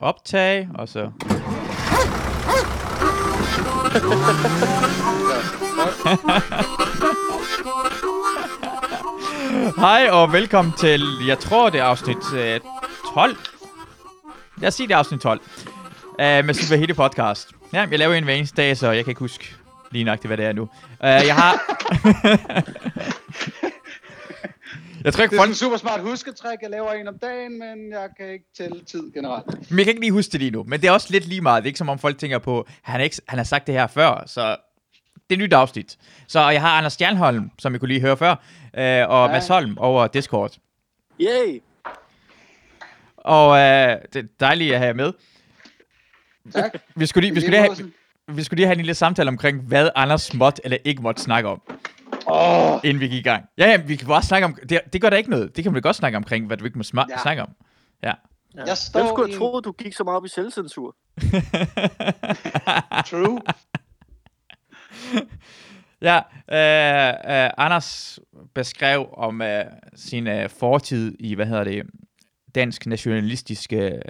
optag, og så... Hej og velkommen til, jeg tror det er afsnit øh, 12. Lad os sige det er afsnit 12. Uh, øh, med Super Hele Podcast. Ja, jeg laver en hver eneste dag, så jeg kan ikke huske lige nøjagtigt, hvad det er nu. Uh, jeg har... jeg tror ikke, Det er folk... en super smart husketræk. Jeg laver en om dagen, men jeg kan ikke tælle tid generelt. Men jeg kan ikke lige huske det lige nu. Men det er også lidt lige meget. Det er ikke som om folk tænker på, han, er ikke, han har sagt det her før, så det er nyt afsnit. Så jeg har Anders Stjernholm, som I kunne lige høre før, øh, og ja. Mads Holm over Discord. Yay! Og øh, det er dejligt at have jer med. Tak. Vi skulle lige, vi skulle lige, have, vi skulle lige have en lille samtale omkring, hvad Anders måtte eller ikke måtte snakke om, Åh, inden vi gik i gang. Ja, ja, vi kan bare snakke om... Det, det gør da ikke noget. Det kan man da godt snakke omkring, hvad du ikke må sma- Ja. snakke om. Ja. Ja. Jeg står Hvem skulle have troet, du gik så meget op i selvcensur? true. Ja, øh, øh, Anders beskrev om øh, sin øh, fortid i, hvad hedder det, dansk nationalistiske,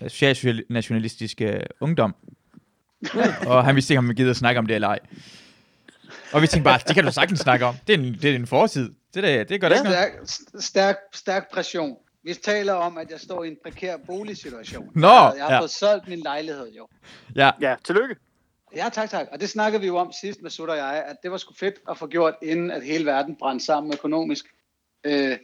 øh, socialnationalistiske ungdom. og han vidste ikke, om man gider at snakke om det eller ej. Og vi tænkte bare, det kan du sagtens snakke om. Det er en, det er en fortid. Det, det, det gør det ikke noget. Stærk, stærk, stærk pression. Vi taler om, at jeg står i en prekær boligsituation. Nå, jeg, har- jeg har ja. fået solgt min lejlighed jo. Ja, Ja, tillykke. Ja, tak, tak. Og det snakkede vi jo om sidst med Sut og jeg, at det var sgu fedt at få gjort, inden at hele verden brændte sammen økonomisk. Øh,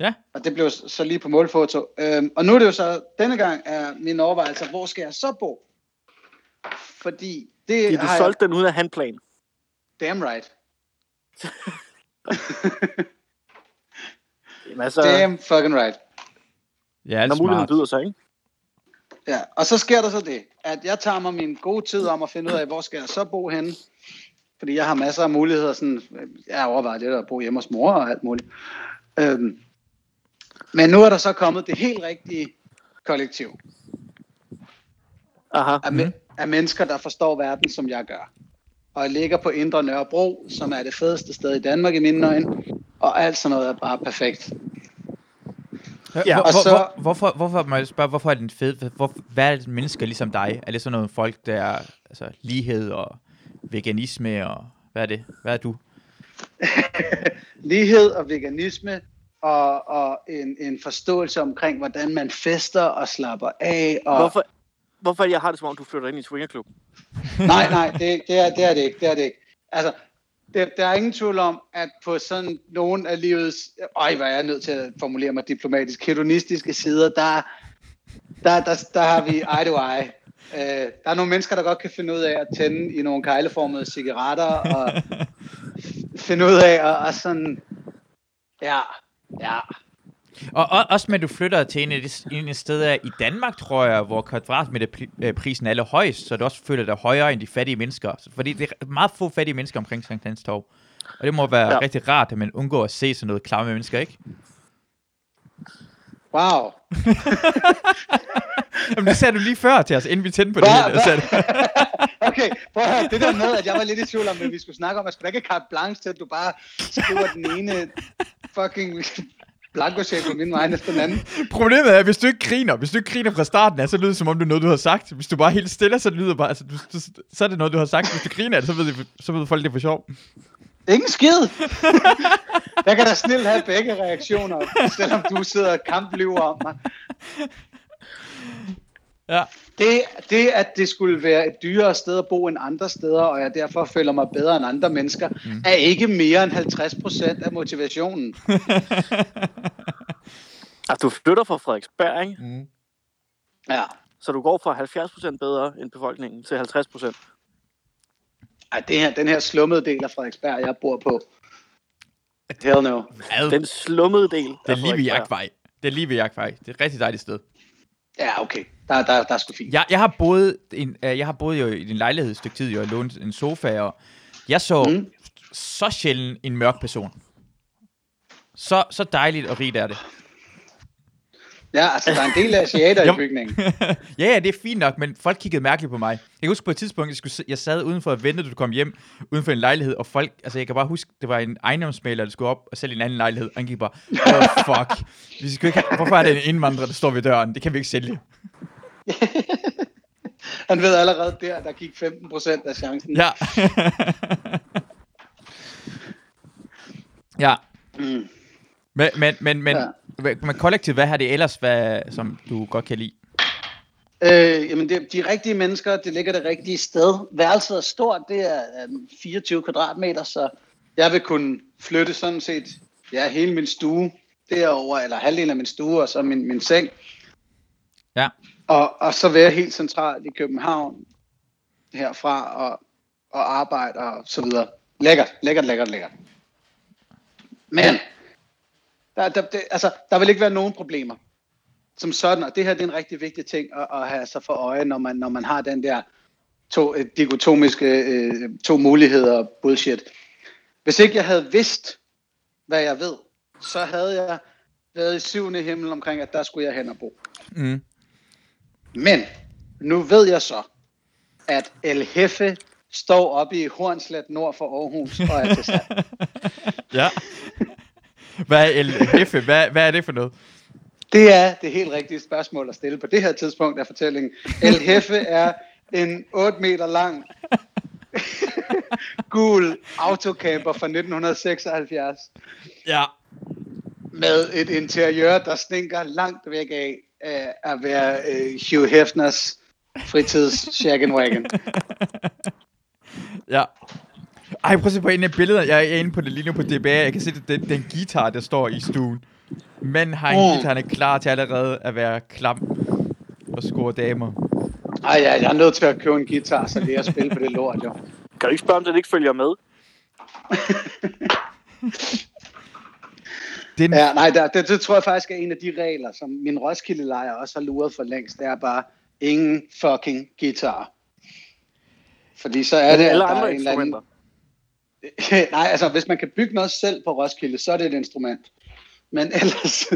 Ja. Og det blev så lige på målfoto. Øh, og nu er det jo så, denne gang er min overvejelse, hvor skal jeg så bo? Fordi det Fordi du har solgte den uden at handplan. Damn right. Jamen altså, Damn fucking right. ja når muligheden smart. byder sig, ikke? Ja, og så sker der så det, at jeg tager mig min gode tid om at finde ud af, hvor skal jeg så bo henne. Fordi jeg har masser af muligheder. Sådan, jeg overvejer lidt at bo hjemme hos mor og alt muligt. Øhm, men nu er der så kommet det helt rigtige kollektiv Aha. af, Mhm. me- af mennesker, der forstår verden, som jeg gør. Og jeg ligger på Indre Nørrebro, som er det fedeste sted i Danmark i mine øjne. Og alt sådan noget er bare perfekt. Ja, hvor, og hvor, så- hvor, hvorfor, hvorfor, må jeg spørge, hvorfor er den fed? Hvor, hvad er det mennesker ligesom dig? Er det sådan noget folk, der er altså, lighed og veganisme og hvad er det? Hvad er du? lighed og veganisme og, og en, en forståelse omkring, hvordan man fester og slapper af. Og, Hvorfor, hvorfor er jeg har det som om, du flytter ind i swingerklub? Nej, nej, det, det, er, det er det ikke. Det er det ikke. Altså, det, der er ingen tvivl om, at på sådan nogle af livets, øj, hvad er jeg nødt til at formulere mig diplomatisk, hedonistiske sider, der, der, der, der har vi eye to eye. Øh, der er nogle mennesker, der godt kan finde ud af at tænde i nogle kejleformede cigaretter, og finde ud af at, at sådan, ja, ja, Og, og også med, at du flytter til en af de en af steder i Danmark, tror jeg, hvor kvadratmeterprisen er allerhøjst, så du også føler dig højere end de fattige mennesker. Fordi det er meget få fattige mennesker omkring Sankt Hans Torv. Og det må være ja. Rigtig rart, at man undgår at se sådan noget klamme mennesker, ikke? wow. Jamen, det sagde du lige før til os, inden vi tændte på det hele. hvad- Så sagde Okay, prøv at høre, det der med, at jeg var lidt i tvivl om, hvad vi skulle snakke om, jeg skulle ikke carte blanche til, at du bare skriver den ene fucking blanco på min vej efter den anden. Problemet er, at hvis du ikke griner, hvis du ikke griner fra starten af, så lyder det som om, det er noget, du har sagt. Hvis du bare er helt stille, så lyder det bare, altså, du, du, så er det noget, du har sagt. Hvis du griner, så ved, så ved folk, det er for sjov. Ingen skid. Jeg kan da snilt have begge reaktioner, selvom du sidder og kamplyver om mig. Ja. Det, det, at det skulle være et dyrere sted at bo end andre steder, og jeg derfor føler mig bedre end andre mennesker, mm. er ikke mere end 50% af motivationen. Altså, du flytter fra Frederiksberg, ikke? Mm. Ja. Så du går fra 70% bedre end befolkningen til 50%. Ej, det her, den her slummede del af Frederiksberg, jeg bor på. Hell no. Ad, Den slummede del det er lige ved. Jagtvej. Det er lige ved Jagtvej. Det er et rigtig dejligt sted. Ja, okay. Der, der, der er sgu fint. Jeg, jeg har boet en, øh, jeg har boet jo i din lejlighed et stykke tid, jo, og lånt en sofa, og jeg så Mm. så sjældent en mørk person. Så, så dejligt og rigt er det. Ja, altså, der er en del asiater i bygningen. ja, ja, det er fint nok, men folk kiggede mærkeligt på mig. Jeg kan huske på et tidspunkt, jeg, skulle, jeg sad udenfor og ventede, da du kom hjem, uden for en lejlighed, og folk, altså jeg kan bare huske, det var en ejendomsmaler, der skulle op og sælge en anden lejlighed, og han gik bare, oh fuck, vi skal ikke hvorfor er det en indvandrer, der står ved døren? Det kan vi ikke sælge. Han ved allerede der, der gik 15 procent af chancen. Ja. ja. Mm. Men, men, men, men, Ja. men kollektivt, hvad har det ellers, hvad, som du godt kan lide? Øh, jamen, det, de rigtige mennesker, det ligger det rigtige sted. Værelset er stort, det er øh, 24 kvadratmeter, så jeg vil kunne flytte sådan set ja, hele min stue derover eller halvdelen af min stue, og så min, min seng. Ja. Og, og så være helt centralt i København herfra og, og arbejde og så videre. Lækkert, lækkert, lækkert, lækkert. Men der, der, det, altså, der vil ikke være nogen problemer som sådan, og det her det er en rigtig vigtig ting at, at have sig for øje, når man, når man har den der to, øh, dikotomiske øh, to muligheder bullshit. Hvis ikke jeg havde vidst, hvad jeg ved, så havde jeg været i syvende himmel omkring, at der skulle jeg hen og bo. Mm. Men nu ved jeg så, at El Hefe står oppe i Hornslet nord for Aarhus og er til salg. Ja. hvad er LF? Hvad, hvad er det for noget? Det er det helt rigtige spørgsmål at stille på det her tidspunkt af fortællingen. El Hefe er en 8 meter lang gul autocamper fra 1976 Ja. med et interiør, der stinker langt væk af øh, at være øh, Hugh Hefners fritids Shack Wagon. Ja. Ej, prøv at se på en af billederne. Jeg er inde på det lige nu på DBA. Jeg kan se, det den, den guitar, der står i stuen. Manden har en Mm. guitar, er klar til allerede at være klam og score damer. Ej, ja, jeg er nødt til at købe en guitar, så det er at spille på det lort, jo. Kan du ikke spørge, om den ikke følger med? Den, Ja, nej, der, det, det tror jeg faktisk er en af de regler, som min Roskilde-lejr også har luret for længst. Det er bare ingen fucking guitar. Fordi så er det, at Alle der er andre en eller anden... instrumenter. Nej, altså hvis man kan bygge noget selv på Roskilde, så er det et instrument. Men ellers,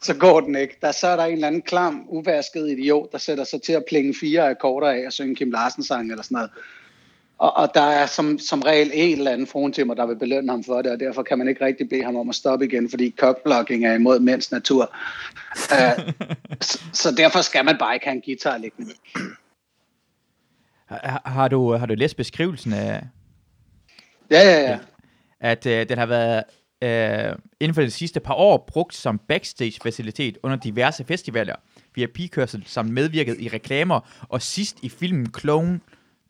så går den ikke. Der, så er der en eller anden klam, uvasket idiot, der sætter sig til at plinge fire akkorder af og synge Kim Larsen-sang eller sådan noget. Og, og der er som, som regel en eller anden fruentimer, der vil belønne ham for det, og derfor kan man ikke rigtig bede ham om at stoppe igen, fordi cockblocking er imod mænds natur. uh, så, så derfor skal man bare ikke have en guitar liggende. har, har, du, har du læst beskrivelsen af, Ja, ja, ja. at øh, den har været øh, inden for de sidste par år brugt som backstage-facilitet under diverse festivaler, VIP-kørsel samt medvirket i reklamer, og sidst i filmen Clone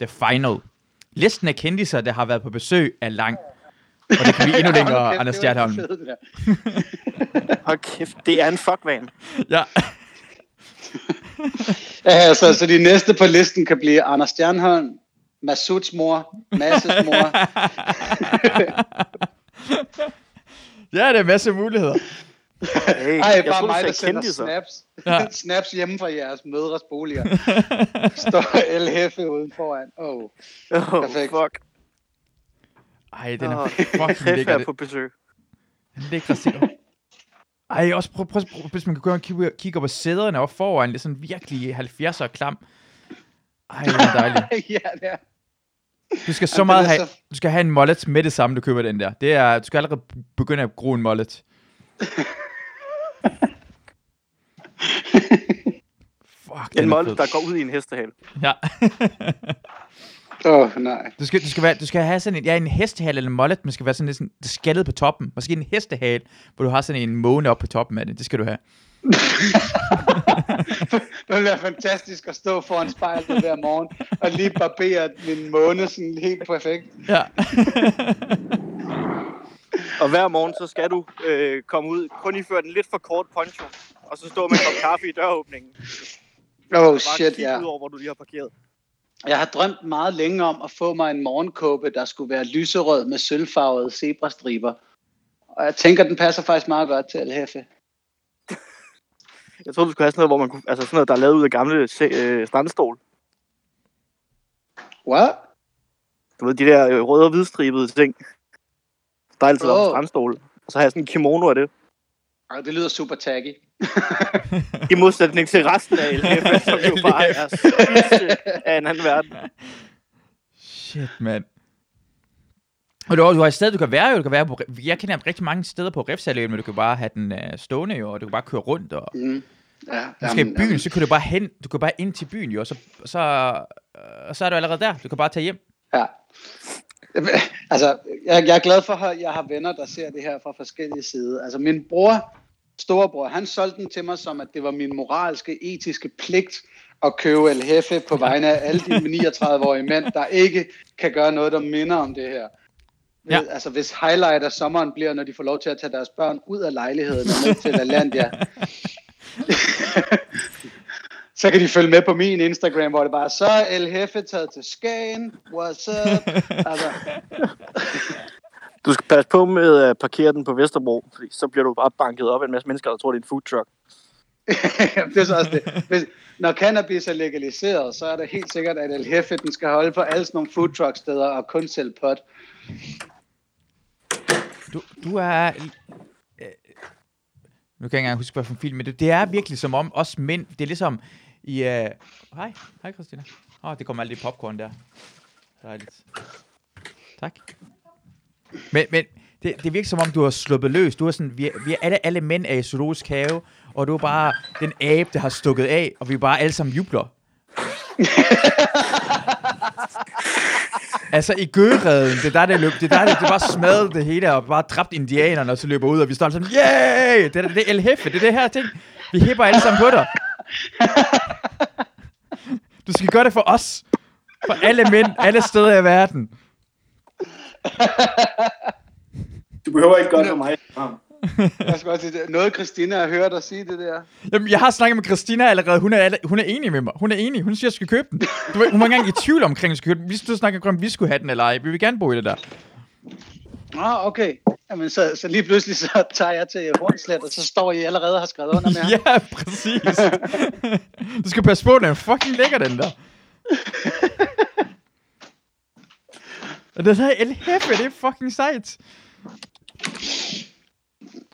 The Final. Listen af kendiser, der har været på besøg, er lang. Og det kan blive endnu længere, kæft, Anders Stjernholm. der. Hold kæft, det er en fuckvan. Ja. Ja, altså, så de næste på listen kan blive Anders Stjernholm, Masuds mor, Masses mor. ja, det er masser af muligheder. Hey, Ej, jeg bare troede, mig, der sender snaps. Ja. Snaps hjemme fra jeres mødres boliger. Står El Hefe uden foran. Oh. Oh, Perfekt. fuck. Ej, den er Åh, fucking lækker. er på besøg. Lækre sæder. Ej, også prøv, prøv, prøv, hvis man kan gå og kigge, op på sæderne og foran, det er sådan virkelig 70'er klam. Ej, det er dejligt. ja, det er. Du skal så Jamen, meget have, så- du skal have en mullet med det samme, du køber den der. Det er, du skal allerede begynde at gro en mullet. Fuck, En er mål, der går ud i en hestehal. Ja. Åh, oh, nej. Du skal, du, skal være, du skal have sådan en, ja, en hestehal eller en mullet, men skal være sådan lidt sådan, skaldet på toppen. Måske en hestehal, hvor du har sådan en måne op på toppen af det. Det skal du have. Det ville være fantastisk at stå foran spejlet hver morgen og lige barbere min måne sådan helt perfekt. Ja. Og hver morgen, så skal du øh, komme ud, kun iføre den lidt for kort poncho, og så stå med en kop kaffe i døråbningen. Oh shit, ja. over, hvor du lige har parkeret. Jeg har drømt meget længe om at få mig en morgenkåbe, der skulle være lyserød med sølvfarvede zebrastriber. Og jeg tænker, den passer faktisk meget godt til Alhefe. Jeg troede, du skulle have sådan noget, hvor man kunne, altså sådan noget, der er lavet ud af gamle øh, strandstol. What? Du ved, de der øh, røde og hvidstribede ting. Der er altid oh. Strandstol. Og så har jeg sådan en kimono af det. Ej, det lyder super taggy. I modsætning til resten af LF, som jo bare er af en anden verden. Shit, mand. Og du, har- du har et sted, du kan være jo. Du kan være på, jeg kender rigtig mange steder på Refsaløen, men du kan bare have den uh, stående jo, og du kan bare køre rundt. Og, Mm. Ja, Du skal i byen, så kan du bare hen, du kan bare ind til byen jo, og så, så, øh, så er du allerede der. Du kan bare tage hjem. Ja. Altså, jeg, jeg er glad for, at jeg har venner, der ser det her fra forskellige sider. Altså, min bror, storebror, han solgte den til mig som, at det var min moralske, etiske pligt at købe El Jefe på vegne af alle de 39-årige mænd, der ikke kan gøre noget, der minder om det her. Ja. Altså, hvis highlight af sommeren bliver, når de får lov til at tage deres børn ud af lejligheden og ned til Alandia, så kan de følge med på min Instagram, hvor det bare, så er El Jefe taget til Skagen, what's up? Altså, Du skal passe på med at parkere den på Vesterbro, fordi så bliver du bare banket op af en masse mennesker, der tror, det er en food truck. det er så også det. Hvis, når cannabis er legaliseret, så er det helt sikkert, at El Jefe den skal holde på alle sådan nogle food truck steder og kun sælge pot. Du, du er... Øh, nu kan jeg ikke engang huske, hvad for en film, men det, det er virkelig som om os mænd, det er ligesom i... Øh, hej, hej Christina. Åh, oh, det kommer alt det popcorn der. Dejligt. Tak. Men, men det, det virker som om, du har sluppet løs. Du er sådan, vi er, vi er alle, alle mænd er i zoologisk have, og du er bare den abe, der har stukket af, og vi er bare alle sammen jubler. Altså i gøgeredden, det er der, det løb, det er der, det, det bare smadrede det hele, og bare dræbt indianerne, og så løber ud, og vi står sådan, yay! Det er det er El Jefe, det er det her ting. Vi hæpper alle sammen på dig. Du skal gøre det for os. For alle mænd, alle steder i verden. Du behøver ikke gøre det for mig. Jeg skal også sige, noget Christina har hørt dig sige det der. Jamen, jeg har snakket med Christina allerede. Hun er, hun er enig med mig. Hun er enig. Hun siger, at jeg skal købe den. Du, ved, hun var engang i tvivl omkring, at jeg skulle købe den. Vi stod og snakkede om vi skulle have den eller ej. Vi vil gerne bo i det der. Ah, okay. Jamen, så, så lige pludselig så tager jeg til Hornslet, og så står I allerede og har skrevet under med ham. Ja, præcis. du skal passe på, den er fucking lækker, den der. Og det der El Jefe, det er fucking sejt.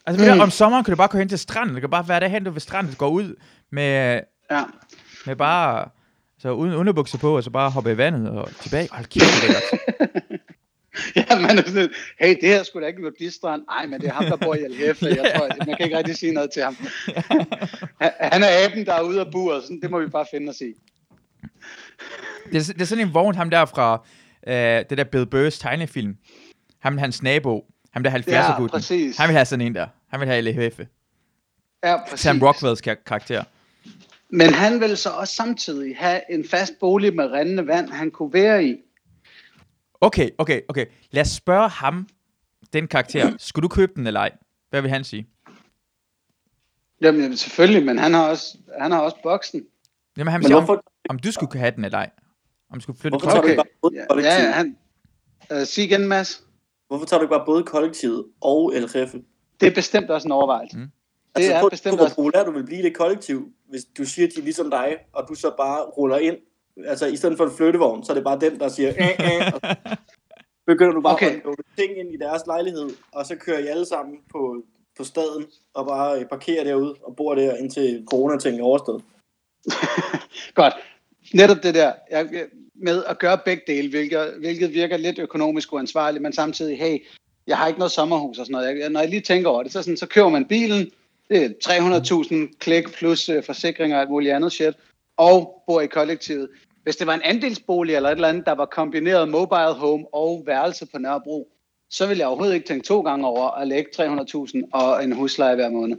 Altså, mm. om sommeren kan du bare gå hen til stranden. Det kan bare være derhen, du ved stranden går ud med, Ja. med bare... Så uden underbukser på, og så bare hoppe i vandet og tilbage. Hold kæft, det er lækkert. Ja, man er sådan, hey, det her skulle da ikke en nudiststrand. Nej, men det er ham, der bor i El Jefe. Jeg tror, man kan ikke rigtig sige noget til ham. Han- er aben, der er ude af buret. Sådan, det må vi bare finde os i. Det er, det er sådan en vogn, ham der fra øh, det der Bill Burrs tegnefilm. Ham hans nabo. Ham der 70'er Ja, gutten. Han vil have sådan en der. Han vil have LHF. Ja, præcis. Sam Rockwells kar- karakter. Men han vil så også samtidig have en fast bolig med rendende vand, han kunne være i. Okay, okay, okay. Lad os spørge ham, den karakter. Skulle du købe den eller ej? Hvad vil han sige? Jamen, jamen, selvfølgelig, men han har også, han har også boksen. Jamen, han Men sige, om, hvorfor, om du skulle have den eller ej. Om du skulle flytte hvorfor tager du ikke bare både Ja, kollektivet? ja han... Uh, sig igen, Mads. Hvorfor tager du ikke bare både kollektivet og El Jefe? Det er bestemt også en overvejelse. Mm. Det Altså, er prøv, bestemt prøv, også... hvor populær du vil blive i det kollektiv, hvis du siger, at de er ligesom dig, og du så bare ruller ind. Altså, i stedet for en flyttevogn, så er det bare den, der siger, æh, æh, begynder du bare Okay. at lukke ting ind i deres lejlighed, og så kører I alle sammen på, på staden, og bare øh, parkerer derude, og bor der, indtil corona-ting er overstået. Godt. Netop det der jeg- med at gøre begge dele, hvilket, hvilket virker lidt økonomisk uansvarligt, men samtidig, hey, jeg har ikke noget sommerhus og sådan noget. Jeg, når jeg lige tænker over det, så, sådan, så køber man bilen, det er 300.000 klik plus øh, forsikringer og alt muligt andet shit, og bor i kollektivet. Hvis det var en andelsbolig eller et eller andet, der var kombineret mobile home og værelse på Nørrebro, så ville jeg overhovedet ikke tænke to gange over at lægge 300.000 og en husleje hver måned.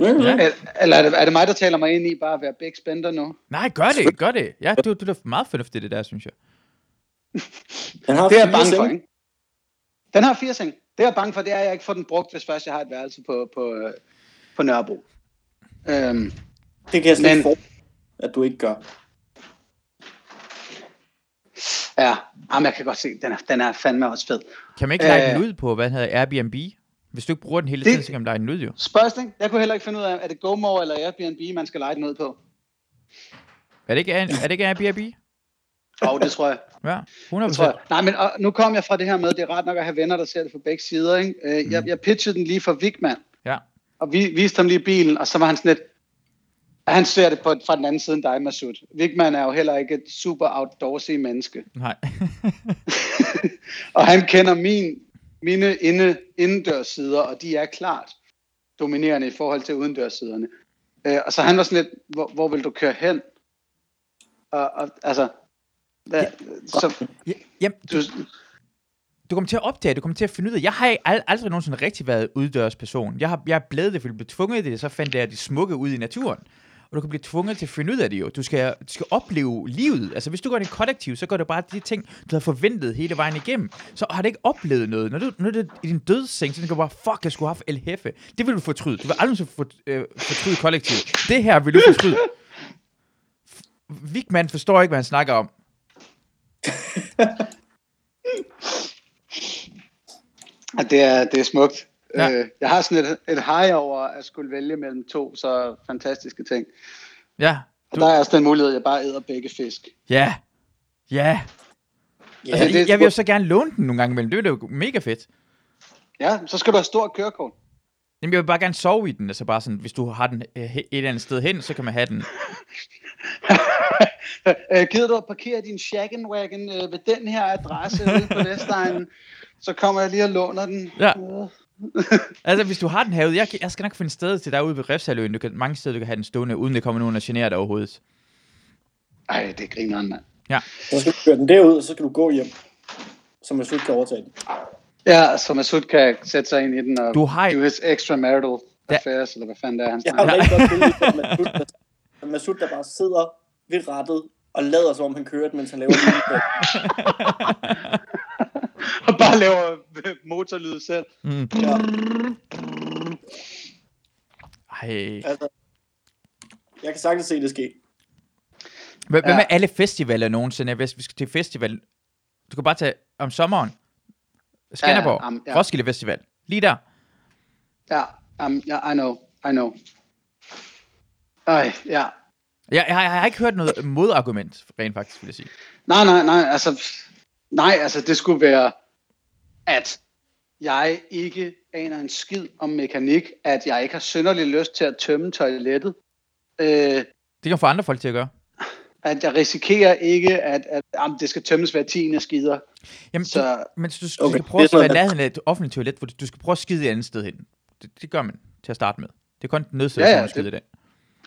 Ja. Eller eller er det, er det mig, der taler mig ind i bare at være big spender nu? Nej, gør det, gør det. Ja, du, du er meget fornuftigt det der, synes jeg. Han har Det er jeg bange for, ikke? Den har fire seng. Det er jeg bange for, det er, at jeg ikke får den brugt, hvis først jeg har et værelse på, på, øh, på Nørrebro. Øhm, Det kan jeg slet ikke for, at du ikke gør. ja, jamen, jeg kan godt se, den er, den er fandme også fed. Kan man ikke lege Øh. den ud på, hvad hedder Airbnb? Hvis du ikke bruger den hele Det- tiden, så kan man lege den ud jo. Spørgsmål, jeg kunne heller ikke finde ud af, er det GoMore eller Airbnb, man skal lege den ud på? Er det ikke, er det ikke Airbnb? Jo, oh, det tror jeg. Ja, 100%. Det tror jeg. Nej, men og, nu kom jeg fra det her med, det er ret nok at have venner, der ser det fra begge sider. Ikke? Øh, jeg, jeg pitchede den lige for Vigman, Ja. og vi viste ham lige bilen, og så var han sådan lidt, han ser det på, fra den anden side end dig, Masud. Vigman er jo heller ikke et super outdoorsy menneske. Nej. Og han kender min, mine inde, indendørs sider, og de er klart dominerende i forhold til udendørssiderne. Øh, og så han var sådan lidt, hvor, hvor vil du køre hen? Og, og altså, hvad, så, Ja, jamen, du, du kommer til at opdage, du kommer til at finde ud af, jeg har aldrig nogensinde rigtig været uddørsperson. Jeg har, jeg er blevet det, fordi jeg blev tvunget til det, så fandt jeg det smukke ud i naturen. Og du kan blive tvunget til at finde ud af det jo. Du skal, du skal opleve livet. Altså hvis du går i en kollektiv, så går det bare de ting, du har forventet hele vejen igennem. Så har du ikke oplevet noget. Når du, når du er i din dødsseng, så tænker du bare, fuck, jeg skulle have haft El Hefe. Det vil du fortryde. Du vil aldrig for, øh, fortryde kollektiv. Det her vil du fortryde. Vigman forstår ikke, hvad han snakker om. at det, er, det er smukt. Ja. Øh, jeg har sådan et, et hej over at skulle vælge mellem to så fantastiske ting. Ja, Og der er også den mulighed, at jeg bare æder begge fisk. ja, ja. Ja, Altså, det- det, jeg vil jo så gerne låne den nogle gange imellem. Det er jo mega fedt. Ja, så skal du have stort kørekort. Jamen, jeg vil bare gerne sove i den. Altså bare sådan, hvis du har den øh, et eller andet sted hen, så kan man have den. øh, gider du at parkere din Shaggin Wagon øh, ved den her adresse ude på Vestegnen? Så kommer jeg lige og låner den. Ja. Altså, hvis du har den herude, jeg, kan- jeg skal nok finde sted til derude ved Refshaløen. Du kan, mange steder, du kan have den stående, uden det kommer nogen og generer dig overhovedet. Ej, det griner mand. Så skal du køre den derud, og så skal du gå hjem. Så man slut kan overtage den. Ja, så Masud kan sætte sig ind i den og Du har- do his extramarital Ja. affairs, eller hvad fanden det er, han Jeg har snakker. rigtig godt billede af Masud, der, Masud, der bare sidder ved rattet og lader som om han kører den, mens han laver det. Og bare laver øh, motorlyd selv. Mm. Ja, Ej. altså, jeg kan sagtens se det ske. Hvad, Ja. med alle festivaler nogensinde? Hvis vi skal til festival, du kan bare tage om sommeren. Skanderborg, Ja, um, ja. Roskilde Festival. Lige der. Ja, um, ja, I know, I know. Ej, ja. Jeg, jeg, jeg har ikke hørt noget modargument, rent faktisk, vil jeg sige. Nej, nej, nej, altså, nej, altså, det skulle være, at jeg ikke aner en skid om mekanik, at jeg ikke har synderlig lyst til at tømme toilettet, øh, Det kan få andre folk til at gøre. at jeg risikerer ikke, at, at jamen, det skal tømmes hver tiende skider. Jamen, så... Så men du, skal, Okay, du skal prøve at være i sådan, nærheden af et offentligt toilet, hvor du, du skal prøve at skide et andet sted hen. Det, det gør man til at starte med. Det er kun nødsituation Ja, ja, at skide det- det.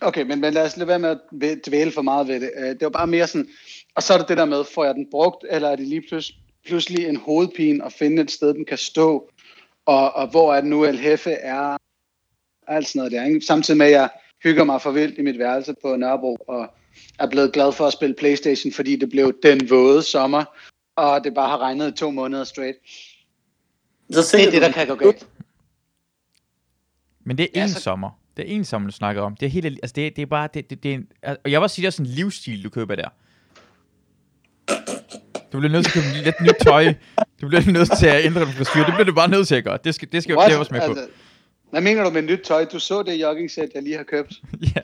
Okay, men, men lad os lade være med at væ- dvæle for meget ved det. Øh, Det var bare mere sådan, og så er det det der med, får jeg den brugt, eller er det lige pludselig, pludselig en hovedpine at finde et sted, den kan stå, og, og hvor er det nu, El Hefe er, alt sådan noget der. Ikke? Samtidig med, at jeg hygger mig for vildt i mit værelse på Nørrebro, og er blevet glad for at spille Playstation, fordi det blev den våde sommer, og det bare har regnet i to måneder straight. Så Det er det, der kan gå galt. Men det er Ja, en så- sommer. Det er en sommer, du snakker om. Det er helt, altså det, det er bare, det, det, det er en, og jeg vil også sige, det er sådan en livsstil, du køber der. Du bliver nødt til at købe lidt nyt tøj. Du bliver nødt til at ændre din frisyr. Det bliver du bare nødt til at gøre. Det skal, det skal jeg også med på. Altså, hvad mener du med nyt tøj? Du så det jogging-sæt, jeg lige har købt. Ja.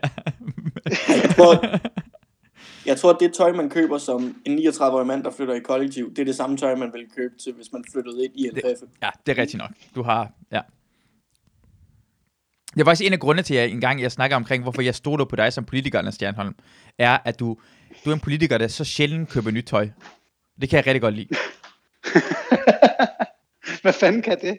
Jeg tror, jeg tror, at det tøj, man køber som en 39-årig mand, der flytter i kollektiv, det er det samme tøj, man vil købe til, hvis man flyttede ind i en træffe. Ja, det er rigtigt nok. Du har, ja. Det er faktisk en af grundene til, at jeg engang jeg snakker omkring, hvorfor jeg stoler på dig som politiker, Anders Stjernholm, er, at du, du er en politiker, der så sjældent køber nyt tøj. Det kan jeg rigtig godt lide. Hvad fanden kan det?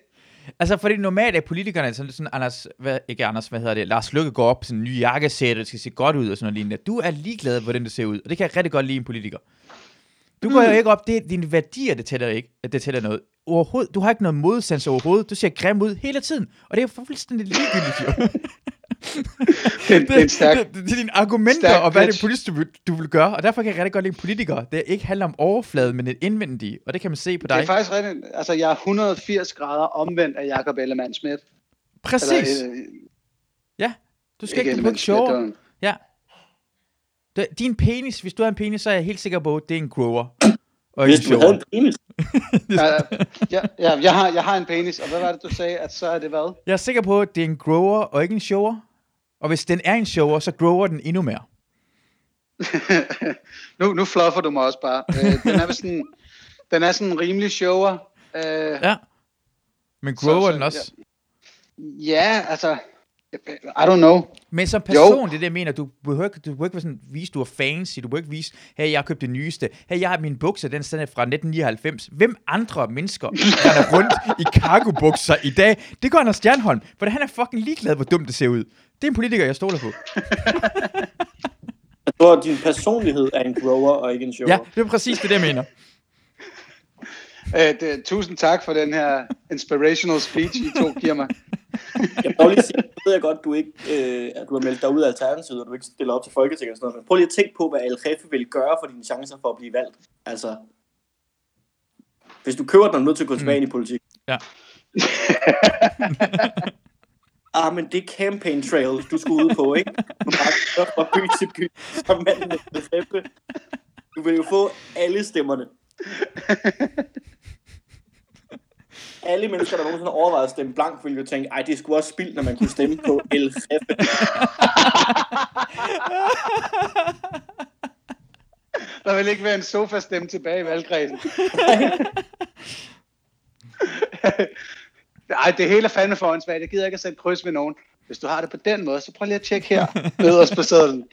Altså, fordi normalt er politikerne sådan, sådan Anders, hvad, ikke Anders, hvad hedder det, Lars Lykke går op på sådan en ny jakkesæt, og det skal se godt ud og sådan noget lignende. Du er ligeglad, hvordan det ser ud, og det kan jeg rigtig godt lide en politiker. Du går jo ikke op, det er dine værdier, det tæller ikke, det tæller noget. Overhovedet, du har ikke noget modsans overhovedet, du ser grim ud hele tiden, og det er jo fuldstændig ligegyldigt, jo. Det, det er stærk... det, det, det er dine argumenter, og hvad det politisk, du, vil- du vil gøre, og derfor kan jeg rigtig godt lide en politiker. Det ikke handler om overfladen, men et indvendige, og det kan man se på Det dig. er faktisk rigtigt. Altså, jeg er 180 grader omvendt af Jakob Ellemann Schmidt. Præcis. Eller, øh, Ja, du skal ikke, ikke det var- Ja. Det, din penis, hvis du har en penis, så er jeg helt sikker på, at det er en grower. Og Hvis du havde en penis, Ja, ja, ja, jeg, har, jeg har en penis, og hvad var det, du sagde, at så er det hvad? Jeg er sikker på, at det er en grower og ikke en shower. Og hvis den er en shower, så grower den endnu mere. nu, nu fluffer du mig også bare. Øh, den er sådan, den er sådan en rimelig shower. Øh, Ja. Men grower så- den også. Ja, altså, I don't know. Men som person, det er det, jeg mener, du behøver ikke, du behøver ikke være sådan, vise, du er fancy, du behøver ikke vise, hey, jeg har købt det nyeste, hey, jeg har min bukser, den er fra 1999. Hvem andre mennesker der er rundt i cargo-bukser i dag? Det gør Anders Stjernholm, for han er fucking ligeglad, hvor dumt det ser ud. Det er en politiker, jeg stoler på. Jeg tror, din personlighed er en grower og ikke en shower. Ja, det er præcis det, jeg mener. Øh, det, tusind tak for den her inspirational speech, I to giver mig. Jeg må lige sige, nu ved jeg godt, du ikke, øh, at du har meldt dig ud af Alternativet, og du ikke stiller op til Folketinget og sådan noget, men prøv lige at tænke på, hvad Jefe vil gøre for dine chancer for at blive valgt. Altså, hvis du køber den, er du nødt til at gå tilbage mm. i politik. Ja. ah, men det er campaign trail, du skulle ud på, ikke? Du bare fra by til by, som manden med. Du vil jo få alle stemmerne. Alle mennesker, der nogensinde har overvejet at stemme blank, ville jo tænke, ej, det skulle også spild, når man kunne stemme på El Jefe. Der vil ikke være en sofa-stemme tilbage i valgkredsen. Ej, det hele er fandme forhåndsvalgt. Jeg gider ikke at sætte kryds ved nogen. Hvis du har det på den måde, så prøv lige at tjekke her, nederst på sædlen.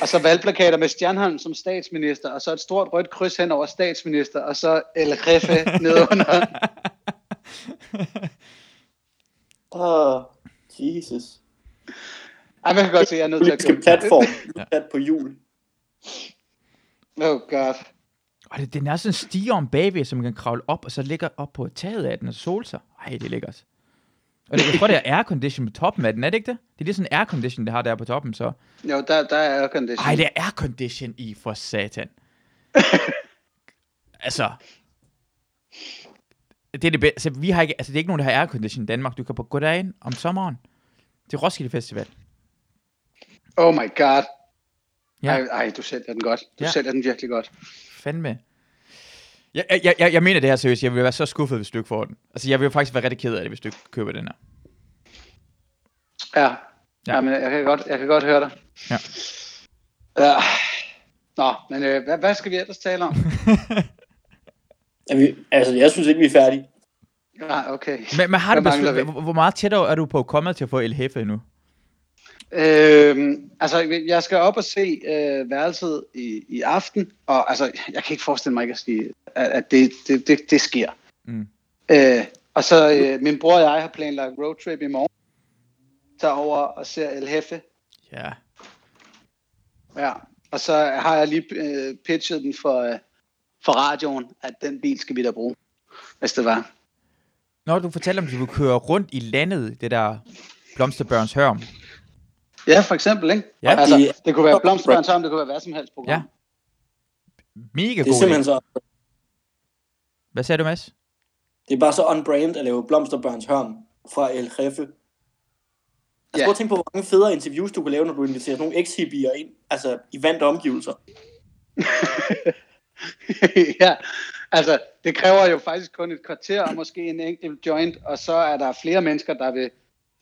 Og så valgplakater med Stjernholm som statsminister, og så et stort rødt kryds hen over statsminister, og så El Jefe nedenunder. Åh, oh, Jesus. Ej, man kan godt se, at jeg er nødt til at gå. platform, sat på jul. Oh god. Og det, den er sådan en stige om bagved, som man kan kravle op, og så ligger op på taget af den og sole sig. Ej, det er lækkert. Og det, jeg tror, det er aircondition på toppen af den, er det ikke det? Det er lige sådan en aircondition, det har der på toppen, så. Jo, der, der er aircondition. Ej, det er aircondition i, for satan. altså. Det er det bedste. Altså, vi har ikke, altså, det er ikke nogen, der har aircondition i Danmark. Du kan på gå derind om sommeren til Roskilde Festival. Oh my god. Ja. Ej, ej, du sælger den godt. Du Ja. sælger den virkelig godt. Fandme. Jeg, jeg, jeg, jeg mener det her seriøst. Jeg vil være så skuffet, hvis du ikke får den. Altså, jeg vil faktisk være rigtig ked af det, hvis du ikke køber den her. Ja. Ja. ja. Jamen, jeg kan godt, jeg kan godt høre dig. Ja. ja. Nå, men øh, hvad, hvad skal vi ellers tale om? Er vi, altså, jeg synes ikke, vi er færdige. Nej, okay. Men, men har du Hvad mangler beslut, vi? hvor, meget tættere er du på kommet til at få El Jefe nu? Øhm, altså, jeg skal op og se øh, værelset i, i aften, og altså, jeg kan ikke forestille mig ikke at sige, at, at det, det, det, det sker. Mm. Øh, og så øh, min bror og jeg har planlagt roadtrip i morgen. Tager over og ser El Jefe. Ja. Ja. Og så har jeg lige øh, pitchet den for, øh, for radioen, at den bil skal vi da bruge, hvis det var. Når du fortæller om, at du vil køre rundt i landet, det der Blomsterbørns Hørm. Ja, for eksempel, ikke? Ja. altså, Det- det kunne være Blomsterbørns Havn, det kunne være hvad som helst program. Ja. Mega Det er god simpelthen så, Hvad sagde du, Mads? det er bare så on-brand at lave blomsterbørns hørn fra El Jefe. Altså, Ja. prøv at tænke på, hvor mange federe interviews du kan lave, når du inviterer nogle ex ind, altså i vante omgivelser. ja, altså det kræver jo faktisk kun et kvarter og måske en enkelt joint, og så er der flere mennesker, der vil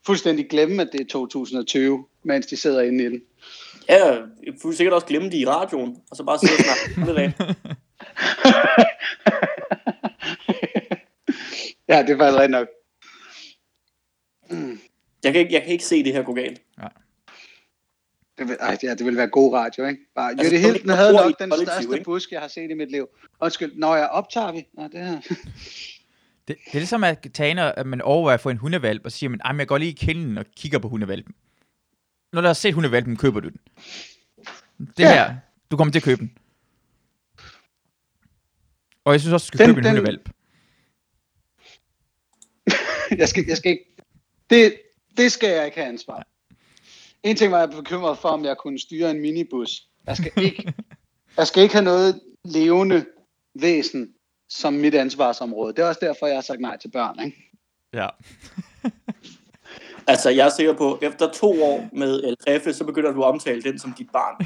fuldstændig glemme, at det er 2020, mens de sidder inde i den. Ja, jeg sikkert også glemme det i radioen, og så bare sidde og snakke dagen. ja, det er faktisk rigtig nok. Jeg kan, ikke, jeg kan ikke se det her gå galt. Det vil, ej, ja, det vil være god radio, ikke? Bare, Altså, Jytte Hilden havde nok den største ikke? busk, jeg har set i mit liv. Undskyld, når jeg optager vi? Nå, det her. Det, det er ligesom at tage at man overvejer at få en hundevalp, og siger, man, "Ej, men jeg går lige i kinden og kigger på hundevalpen. Når du har set hundevalpen, køber du den. Det Ja. her, du kommer til at købe den. Og jeg synes også, du skal Den- købe en den- hundevalp. jeg, skal, jeg skal ikke... Det, det skal jeg ikke have ansvar. En ting var, jeg bekymret for, om jeg kunne styre en minibus. Jeg skal ikke, jeg skal ikke have noget levende væsen som mit ansvarsområde. Det er også derfor, jeg har sagt nej til børn. Ikke? Ja. Altså, jeg er sikker på, at efter to år med El så begynder du at omtale den som dit barn.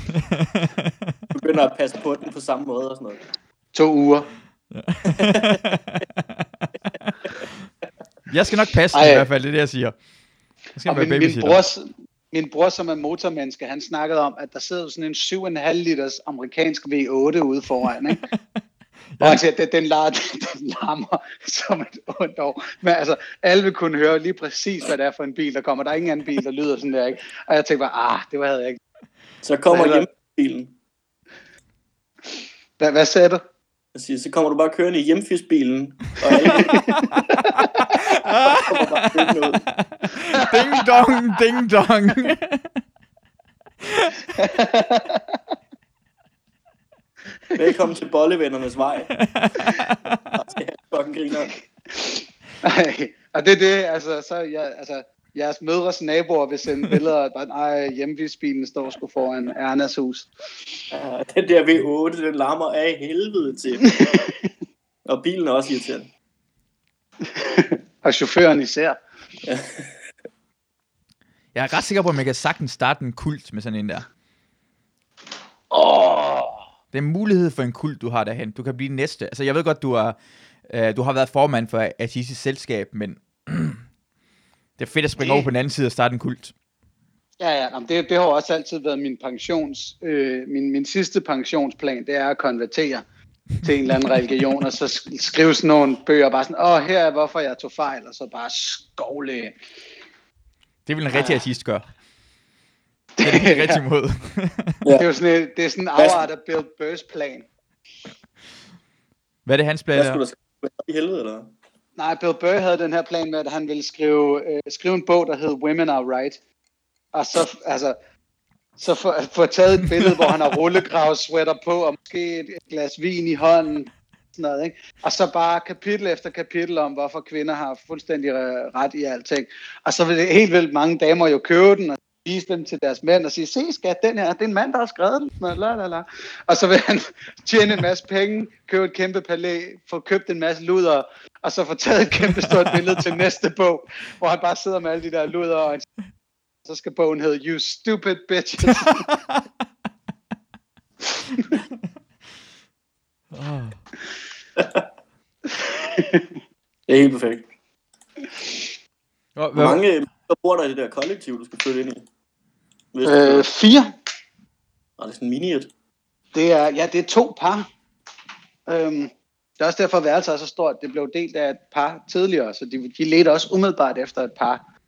Du begynder at passe på den på samme måde og sådan noget. To uger. jeg skal nok passe den Ej. i hvert fald, det er det, jeg siger. Jeg skal Og være min, min, brors, min bror, som er motormenneske, han snakkede om, at der sidder sådan en 7,5 liters amerikansk V8 ude foran. Ikke? Og han siger, at den, lar, den larmer som et ondt år. Men altså, alle vil kunne høre lige præcis, hvad det er for en bil, der kommer. Der er ingen anden bil, der lyder sådan der, ikke? Og jeg tænkte bare, ah, det var havde jeg ikke. Så kommer hjemfiskbilen. Hvad, hvad sagde du? Jeg siger, så kommer du bare kørende i hjemfiskbilen. Og ding dong, ding dong. Velkommen til bollevennernes vej. Og fucking griner. Ej, og det er det, altså, så jeg, altså, jeres mødres naboer vil sende billeder, bare, nej, hjemvisbilen står sgu foran Ernas hus. Ja, Den der V8, den larmer af helvede til. Og bilen er også irriterende. Og chaufføren især. Jeg er ret sikker på, at man kan sagtens starte en kult med sådan en der. Åh, Det er en mulighed for en kult, du har derhen. Du kan blive næste. Altså, jeg ved godt, du har, øh, du har været formand for Artistisk Selskab, men er fedt at springe Det- over på den anden side og starte en kult. Ja, ja, jamen, det, det har også altid været min pensions, øh, min, min sidste pensionsplan, det er at konvertere til en eller anden religion, og så sk- skrive sådan nogle bøger, bare sådan, åh, her er hvorfor jeg tog fejl, og så bare skovle. Det vil en rigtig Ja. artist gøre. Det er det helt rigtig måde. Det er jo sådan, et- det er sådan en afart af Bill Burrs plan. Hvad er det, hans plan Hvad er? skulle der ske? i helvede, eller? Nej, Bill Burr havde den her plan med, at han ville skrive, øh, skrive en bog, der hed Women Are Right. Og så, altså, så få, få taget et billede, hvor han har rullegravsweater på, og måske et, et glas vin i hånden. Sådan noget, ikke? Og så bare kapitel efter kapitel om, hvorfor kvinder har fuldstændig øh, ret i alting. Og så vil det helt vildt mange damer jo købe den, og vise dem til deres mænd og sige, se skat, den her, det er en mand, der har skrevet den. La, la, la. Og så vil han tjene en masse penge, købe et kæmpe palæ, få købt en masse luder, og så få taget et kæmpe stort billede til næste bog, hvor han bare sidder med alle de der luder, og så skal bogen hedde You Stupid Bitches. Oh. Det er helt perfekt. Hvor mange mennesker bor der i det der kollektiv, du skal flytte ind i? Hvis øh, fire. Og det er sådan mini -et. Det er, ja, det er to par. Øhm, det er også derfor, at værelset er så stort. Det blev delt af et par tidligere, så de, de ledte også umiddelbart efter et par.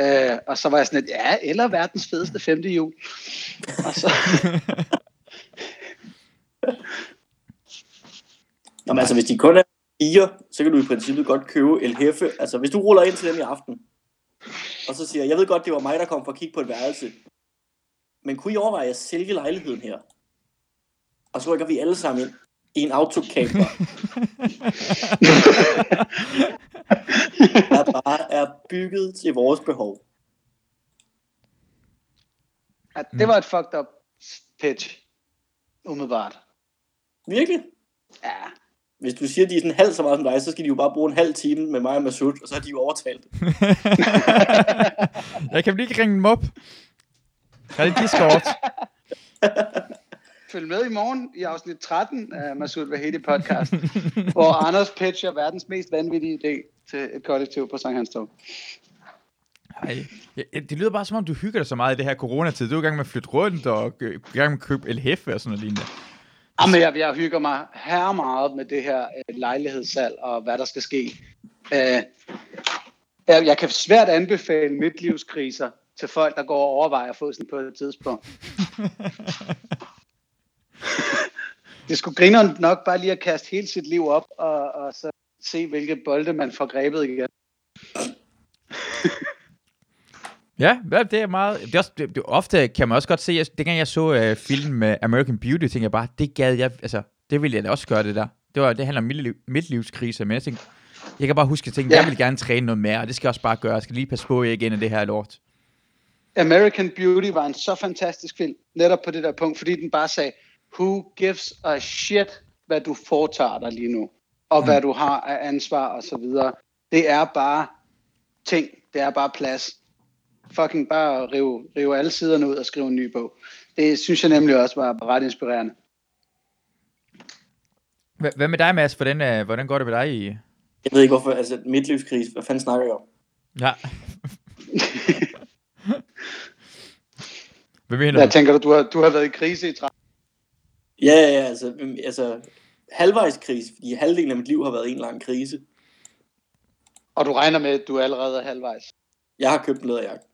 Øh, og så var jeg sådan lidt, ja, eller verdens fedeste femte jul. Og så, Nå, men altså, hvis de kun er fire, så kan du i princippet godt købe El Hefe. Altså, hvis du ruller ind til dem i aften, og så siger, jeg ved godt, det var mig, der kom for at kigge på et værelse. Men kunne I overveje at sælge lejligheden her? Og så rykker vi alle sammen ind i en autocamper, der bare er bygget til vores behov. ja, det var et fucked up pitch. Umiddelbart. Virkelig? Ja, Hvis du siger, at de er sådan halvt så meget som dig, så skal de jo bare bruge en halv time med mig og Masud, og så har de jo overtalt. jeg kan lige ringe dem op. Har det Discord? Følg med i morgen i afsnit 13 af Masud Vahedi podcast, hvor Anders pitcher verdens mest vanvittige idé til et kollektiv på Sankt Hans Torv. Ej. Ja, det lyder bare som om, du hygger dig så meget i det her coronatid. Du er i gang med at flytte rundt og øh, i gang med at købe LHF og sådan noget lignende. Jamen, jeg, jeg hygger mig her meget med det her øh, lejlighedssalg og hvad der skal ske. Øh, jeg, jeg kan svært anbefale midtlivskriser til folk, der går og overvejer at få sådan på et tidspunkt. det skulle grineren nok bare lige at kaste hele sit liv op, og, og så se, hvilke bolde man får grebet igen. Ja, det er meget... Det er også, det, det, ofte kan man også godt se, jeg, dengang jeg så uh, film med American Beauty, tænkte jeg bare, det gad jeg, altså, det ville jeg da også gøre det der. Det, var, det handler om midtliv, midtlivskrise, men jeg tænkte, jeg kan bare huske, at jeg tænkte, Ja. jeg vil gerne træne noget mere, og det skal jeg også bare gøre. Jeg skal lige passe på, at jeg ikke ender det her lort. American Beauty var en så fantastisk film, netop på det der punkt, fordi den bare sagde, who gives a shit, hvad du foretager dig lige nu, og mm. hvad du har af ansvar og så videre. Det er bare ting, det er bare plads. Fucking bare rive, rive alle siderne ud og skrive en ny bog. Det synes jeg nemlig også var ret inspirerende. Hvad, hvad med dig, Mads? Hvordan, uh, hvordan går det med dig i... Jeg ved ikke hvorfor, altså midtlivskrise, hvad fanden snakker jeg om? Ja. hvad mener Jeg du? tænker du, du har, du har været i krise i 30 Ja, ja, ja, altså, øhm, altså halvvejs krise, fordi halvdelen af mit liv har været en lang krise. Og du regner med, at du allerede er halvvejs. Jeg har købt en læderjakke.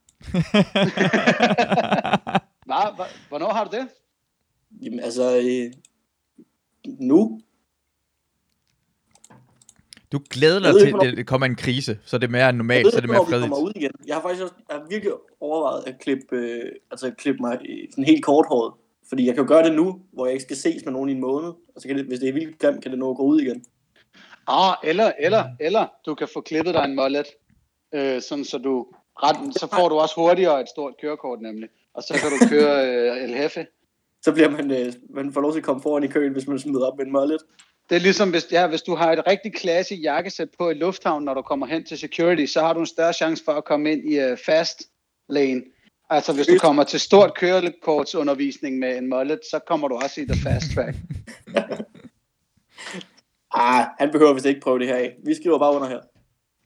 Hva? Hva? Hvornår har du det? Jamen altså, øh, nu? Du glæder Jeg dig til, ikke, at det kommer en krise, så det er mere Jeg normalt, ved så det er mere hvornår fredeligt. kommer ud igen. Jeg har faktisk også, jeg har virkelig overvejet at klippe, øh, altså klippe mig i sådan helt korthåret. Fordi jeg kan jo gøre det nu, hvor jeg ikke skal ses med nogen i en måned. Og så kan det, hvis det er vildt grimt, kan det nå at gå ud igen. Ah, eller, eller, eller du kan få klippet dig en mullet, øh, sådan så du ret, så får du også hurtigere et stort kørekort nemlig. Og så kan du køre øh, El Jefe. Så bliver man, øh, man får lov til at komme foran i køen, hvis man smider op med en mullet. Det er ligesom, hvis, ja, hvis du har et rigtig klasse jakkesæt på i lufthavnen, når du kommer hen til security, så har du en større chance for at komme ind i uh, fast lane. Altså hvis du kommer til stort kørekortsundervisning med en mullet, så kommer du også i the fast track. Ah, han behøver vist ikke prøve det her af. Vi skriver bare under her.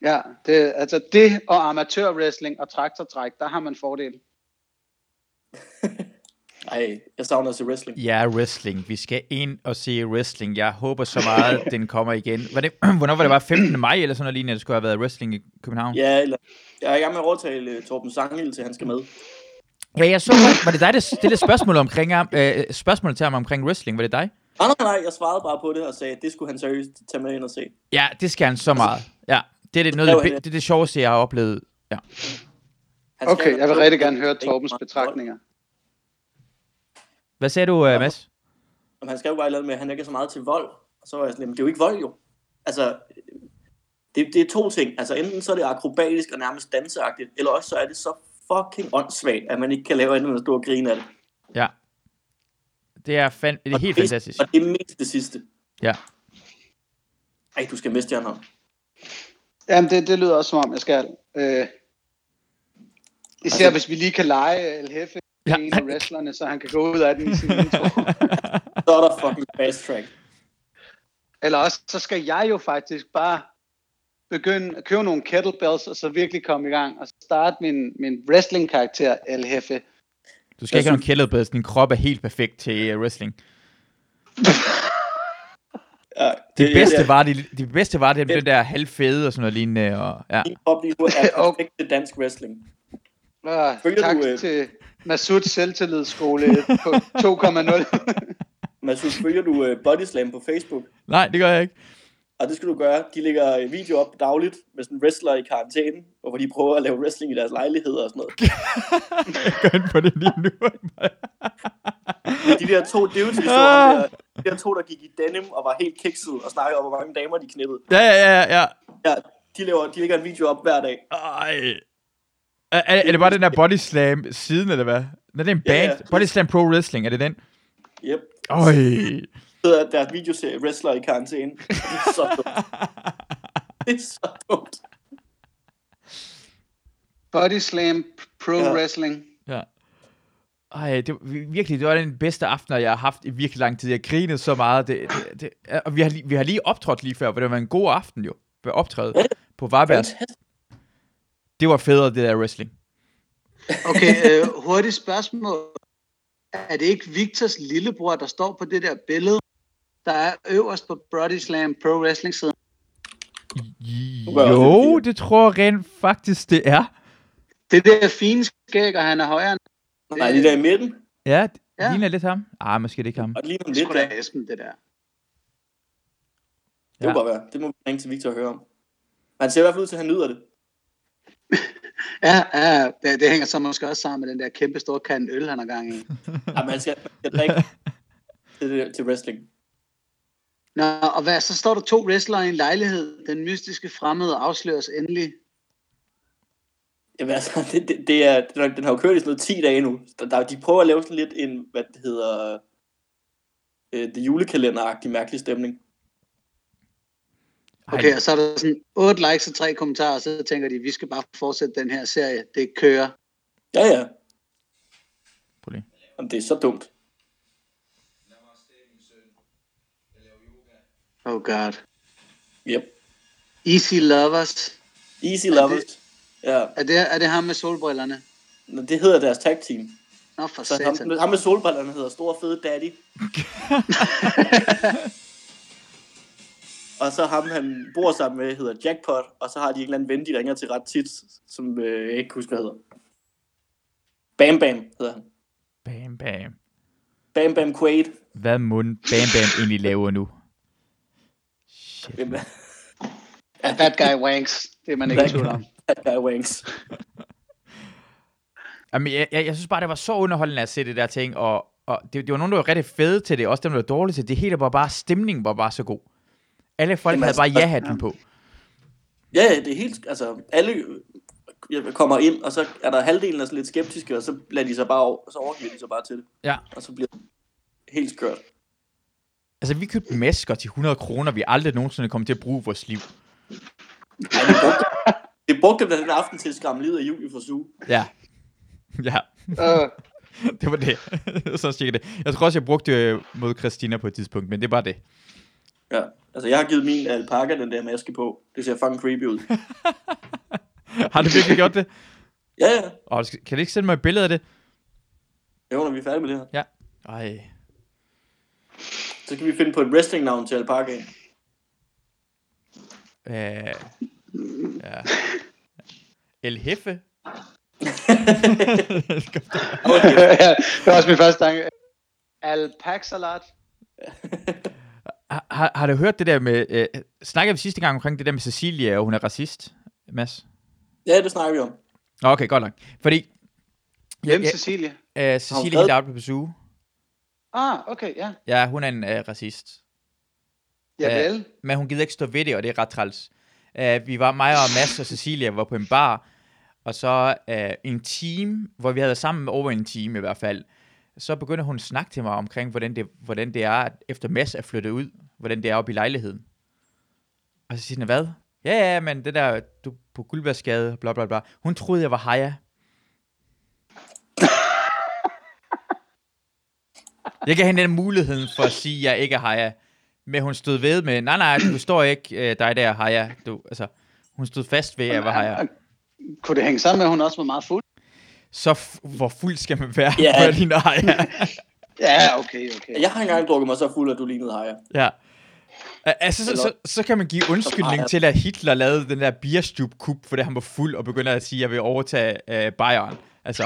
Ja, det, altså det og amatørwrestling og traktortræk, der har man fordel. Ej, jeg savner at se wrestling. Ja, wrestling. Vi skal ind og se wrestling. Jeg håber så meget, at den kommer igen. Var det, hvornår var det bare 15. maj eller sådan noget lignende, at det skulle have været wrestling i København? Ja, eller, jeg er i gang med at overtale uh, Torben Sanghild til, han skal med. Ja, jeg så, var det dig, der stillede spørgsmål omkring øh, spørgsmål til ham omkring wrestling? Var det dig? Nej, nej, nej, jeg svarede bare på det og sagde, at det skulle han seriøst tage med ind og se. Ja, det skal han så meget. Ja, det er det, noget, Det det, er det sjoveste, jeg har oplevet. Ja. Okay, jeg vil rigtig gerne høre Torbens betragtninger. Hvad sagde du, uh, Mads? Jamen, han skrev jo bare et eller andet med, at han ikke er så meget til vold. Og så var jeg sådan, "Jamen, det er jo ikke vold jo. Altså, det, det er to ting. Altså, enten så er det akrobatisk og nærmest danseagtigt, eller også så er det så fucking åndssvagt, at man ikke kan lave andet end at stå og grine af det. Ja. Det er, fan, det er Og helt det, fantastisk. Og det er mest det sidste. Ja. Ej, du skal miste stjernerne. Jamen, det, det lyder også som om, jeg skal. Øh, især Altså- hvis vi lige kan lege El Jefe, Ja. en af wrestlerne, så han kan gå ud af den i sin intro. Så er der fucking fast track. Eller også, så skal jeg jo faktisk bare begynde at købe nogle kettlebells, og så virkelig komme i gang, og starte min, min wrestling-karakter, El Jefe. Du skal ikke have nogen kælderbeds. Din krop er helt perfekt til uh, wrestling. Ja, Det, bedste det, var, det, det bedste var det, det der halvfede og sådan noget lignende. Og, ja. Lige nu er perfekt til dansk wrestling. Ah, Følger tak du, øh, til Masuds selvtillidsskole på 2,0. Masud, følger du uh, Bodyslam på Facebook? Nej, det gør jeg ikke. Og det skal du gøre. De lægger video op dagligt med sådan wrestler i karantæne, hvor de prøver at lave wrestling i deres lejligheder og sådan noget. Jeg går ind på det lige nu. De der to dudes, vi så ham der, de der to, der gik i denim og var helt kikset og snakkede om, hvor mange damer de knippede. ja, ja, ja, ja. Ja, de, laver, de lægger en video op hver dag. Ej. Er, er, er det bare den der Body Slam siden, eller hvad? Nej, det er en Ja, band. ja. Body Slam Pro Wrestling, er det den? Yep. Øj. Det er deres videoserie Wrestler i karantæne. Det er så dumt. Det er så dumt. Body Slam Pro Ja. Wrestling. Ja. Ej, det var virkelig, det var den bedste aften, jeg har haft i virkelig lang tid. Jeg grinede så meget. Det, det, det, og vi har, lige- vi har lige optrådt lige før, for det var en god aften jo. Ved optræde på Varberg. Det var federe, det der wrestling. Okay, øh, hurtigt spørgsmål. Er det ikke Victors lillebror, der står på det der billede, der er øverst på Body Slam Pro Wrestling siden? Jo, det tror jeg rent faktisk, det er. Det der fine skæg, og han er højere end Nej, de der i midten. Ja, det Ja. ligner lidt ham. Ah, måske det ikke ham. Og det ligner det. lidt da Esben, det der. Det må godt være. Det må vi ringe til Victor og høre om. Han ser i hvert fald ud til, at han nyder det. Ja, ja det, det hænger så måske også sammen med den der kæmpe store kan øl, han har gang i. Ja, man skal, man skal drikke til, det, til wrestling. Nå, og hvad, så står der to wrestlere i en lejlighed. Den mystiske fremmede afsløres endelig. Jamen altså, det, det, det er, den, har- den har jo kørt i sådan noget 10 dage nu. Der, der, de prøver at lave sådan lidt en, hvad det hedder, øh, det julekalender-agtig mærkelig stemning. Ej, Okay, og så er der sådan otte likes og tre kommentarer, og så tænker de, vi skal bare fortsætte den her serie. Det kører. Ja, ja. prøv lige. Jamen, det er så dumt. Oh god. Yep. Easy Lovers. Easy Lovers. Ja, Er det, er det ham med solbrillerne? Nå, det hedder deres tag team. Nå, for Så satan. ham, ham med solbrillerne hedder Stor Fede Daddy. og så ham, han bor sammen med, hedder Jackpot, og så har de en eller anden ven, de ringer til ret tit, som øh, jeg ikke kan huske, hvad hedder. Bam Bam hedder han. Bam, bam. Bam Bam Quaid. Hvad mund Bam Bam egentlig laver nu? Shit. Hvem er Ja, that guy wanks. Det er man ikke i tvivl om. that guy Wanks? Jamen, jeg, jeg, jeg synes bare, det var så underholdende at se det der ting, og, og det, det var nogen, der var rigtig fede til det, også dem, der var dårlige til det. Det hele var bare, stemningen var bare så god. Alle folk Jamen, havde bare altså, ja-hatten på. Ja, ja, det er helt, altså, alle kommer ind, og så er der halvdelen af så lidt skeptiske, og så lader de sig bare over, så overgiver de sig bare til det, Ja. og så bliver det helt skørt. Altså, vi købte masker til 100 kroner, vi aldrig nogensinde kom til at bruge i vores liv. Ej, de brugte, de brugte dem den aften til at skræmme livet af Julie for suge. Ja. Ja, Uh, det var det. så cirka det. Jeg tror også, jeg brugte det øh, mod Christina på et tidspunkt, men det var det. Ja, altså jeg har givet min alpaka den der maske på. Det ser fucking creepy ud. Har du virkelig gjort det? Ja, ja. Og kan du ikke sende mig et billede af det? Jo, når vi er færdige med det her. Ja. Ej. Så kan vi finde på et wrestling-navn til alpakaen. Øh, ja. El Hefe? ja, det var også min første tanke. Alpax-salat. har, har- har du hørt det der med... Øh, snakkede vi sidste gang omkring det der med Cecilia, og hun er racist, Mads? ja, det snakker vi om. Okay, godt nok. Fordi... Hvem ja, Cecilie? ja, øh, Cecilia skrevet- Hidalgo på besøg. Ah, okay, ja. Ja, hun er en øh, racist. Ja, vel. Men hun gider ikke stå ved det, og det er ret træls. Uh, vi var, mig og Mads og Cecilia var på en bar, og så uh, en team, hvor vi havde sammen over en time i hvert fald, så begynder hun at snakke til mig omkring, hvordan det, hvordan det er, at efter Mads er flyttet ud, hvordan det er oppe i lejligheden. Og så siger hun, hvad? Ja, ja, men det der, du er på Guldbergsgade, bla bla bla. Hun troede, jeg var Haya. Jeg gav hende den muligheden for at sige, at jeg ikke er Haya. Men hun stod ved med, nej, nej, du står ikke øh, dig der, Haya. Du, altså, hun stod fast ved, at jeg var Haya. Kunne det hænge sammen med, at hun også var meget fuld? Så f- hvor fuld skal man være, Ja. for din Haya? Ja, okay, okay. Jeg har engang drukket mig så fuld, at du lignede Haya. ja. Al- Altså, så, så, så, kan man give undskyldning til, at Hitler lavede den der bierstub-kup, fordi han var fuld, og begynder at sige, at jeg vil overtage øh, Bayern. Altså,